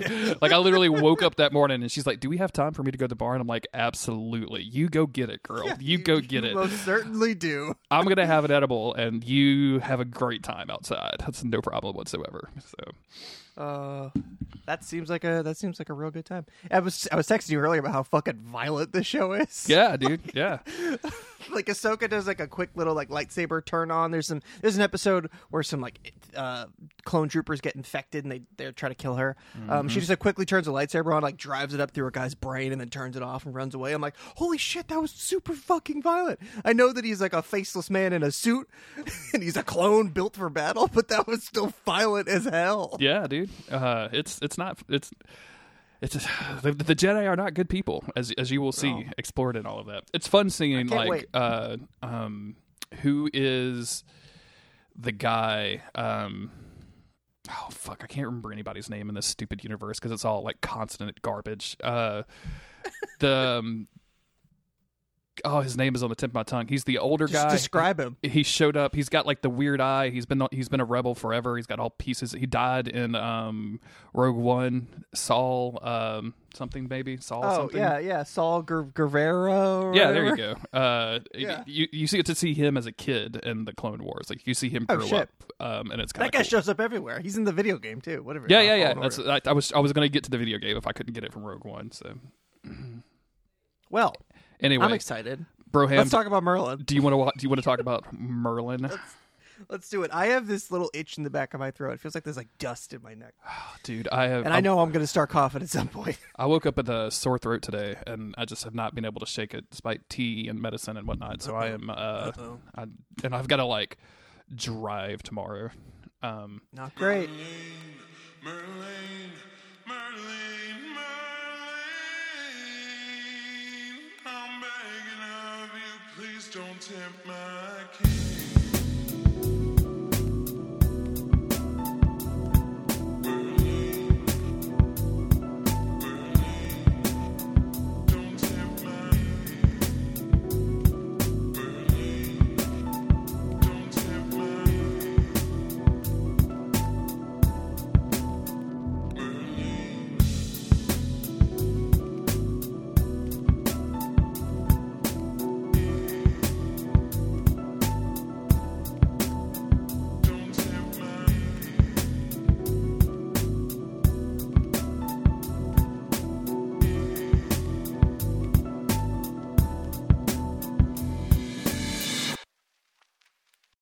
like I literally woke up that morning, and she's like, "Do we have time for me to go to the bar?" And I'm like, "Absolutely, you go get it, girl. you, go get you it. Most certainly do. I'm gonna have an edible, and you have a great time outside. That's no problem whatsoever." So Uh, that seems like a that seems like a real good time. I was I was texting you earlier about how fucking violent this show is. yeah, dude, yeah. like Ahsoka does like a quick little like lightsaber turn on. There's some there's an episode where some like uh, clone troopers get infected and they they try to kill her. Um, she just like quickly turns a lightsaber on, like drives it up through a guy's brain and then turns it off and runs away. I'm like, holy shit, that was super fucking violent. I know that he's like a faceless man in a suit and he's a clone built for battle, but that was still violent as hell. Yeah, dude. Uh, it's it's not it's it's the, the Jedi are not good people, as as you will see explored in all of that. It's fun seeing like uh um who is the guy um. Oh fuck! I can't remember anybody's name in this stupid universe because it's all like consonant garbage. Uh, the um, oh, his name is on the tip of my tongue. He's the older Just guy describe him. he showed up. He's got like the weird eye. He's been he's been a rebel forever. He's got all pieces. He died in um, Rogue One. Saw um, something maybe Saw Oh something. yeah, yeah, Saw Gu- Gerrera. Yeah, there you go. Uh, Yeah. you you see get to see him as a kid in the Clone Wars. Like you see him Oh, grow shit. up, um, and it's That guy cool. shows up everywhere. He's in the video game too. Whatever. yeah, yeah, yeah. That's I, I was I was going to get to the video game if I couldn't get it from Rogue One. So well. Anyway, I'm excited. Broham, Let's talk about Merlin. do you want to do you want to talk about Merlin? Let's do it. I have this little itch in the back of my throat. It feels like there's like dust in my neck, Dude, I have and I know I'm going to start coughing at some point. I woke up with a sore throat today, and I just have not been able to shake it, despite tea and medicine and whatnot. So I am, uh, I, and I've got to like drive tomorrow. Um, Not great. Merlin, Merlin, Merlin, don't tempt my king.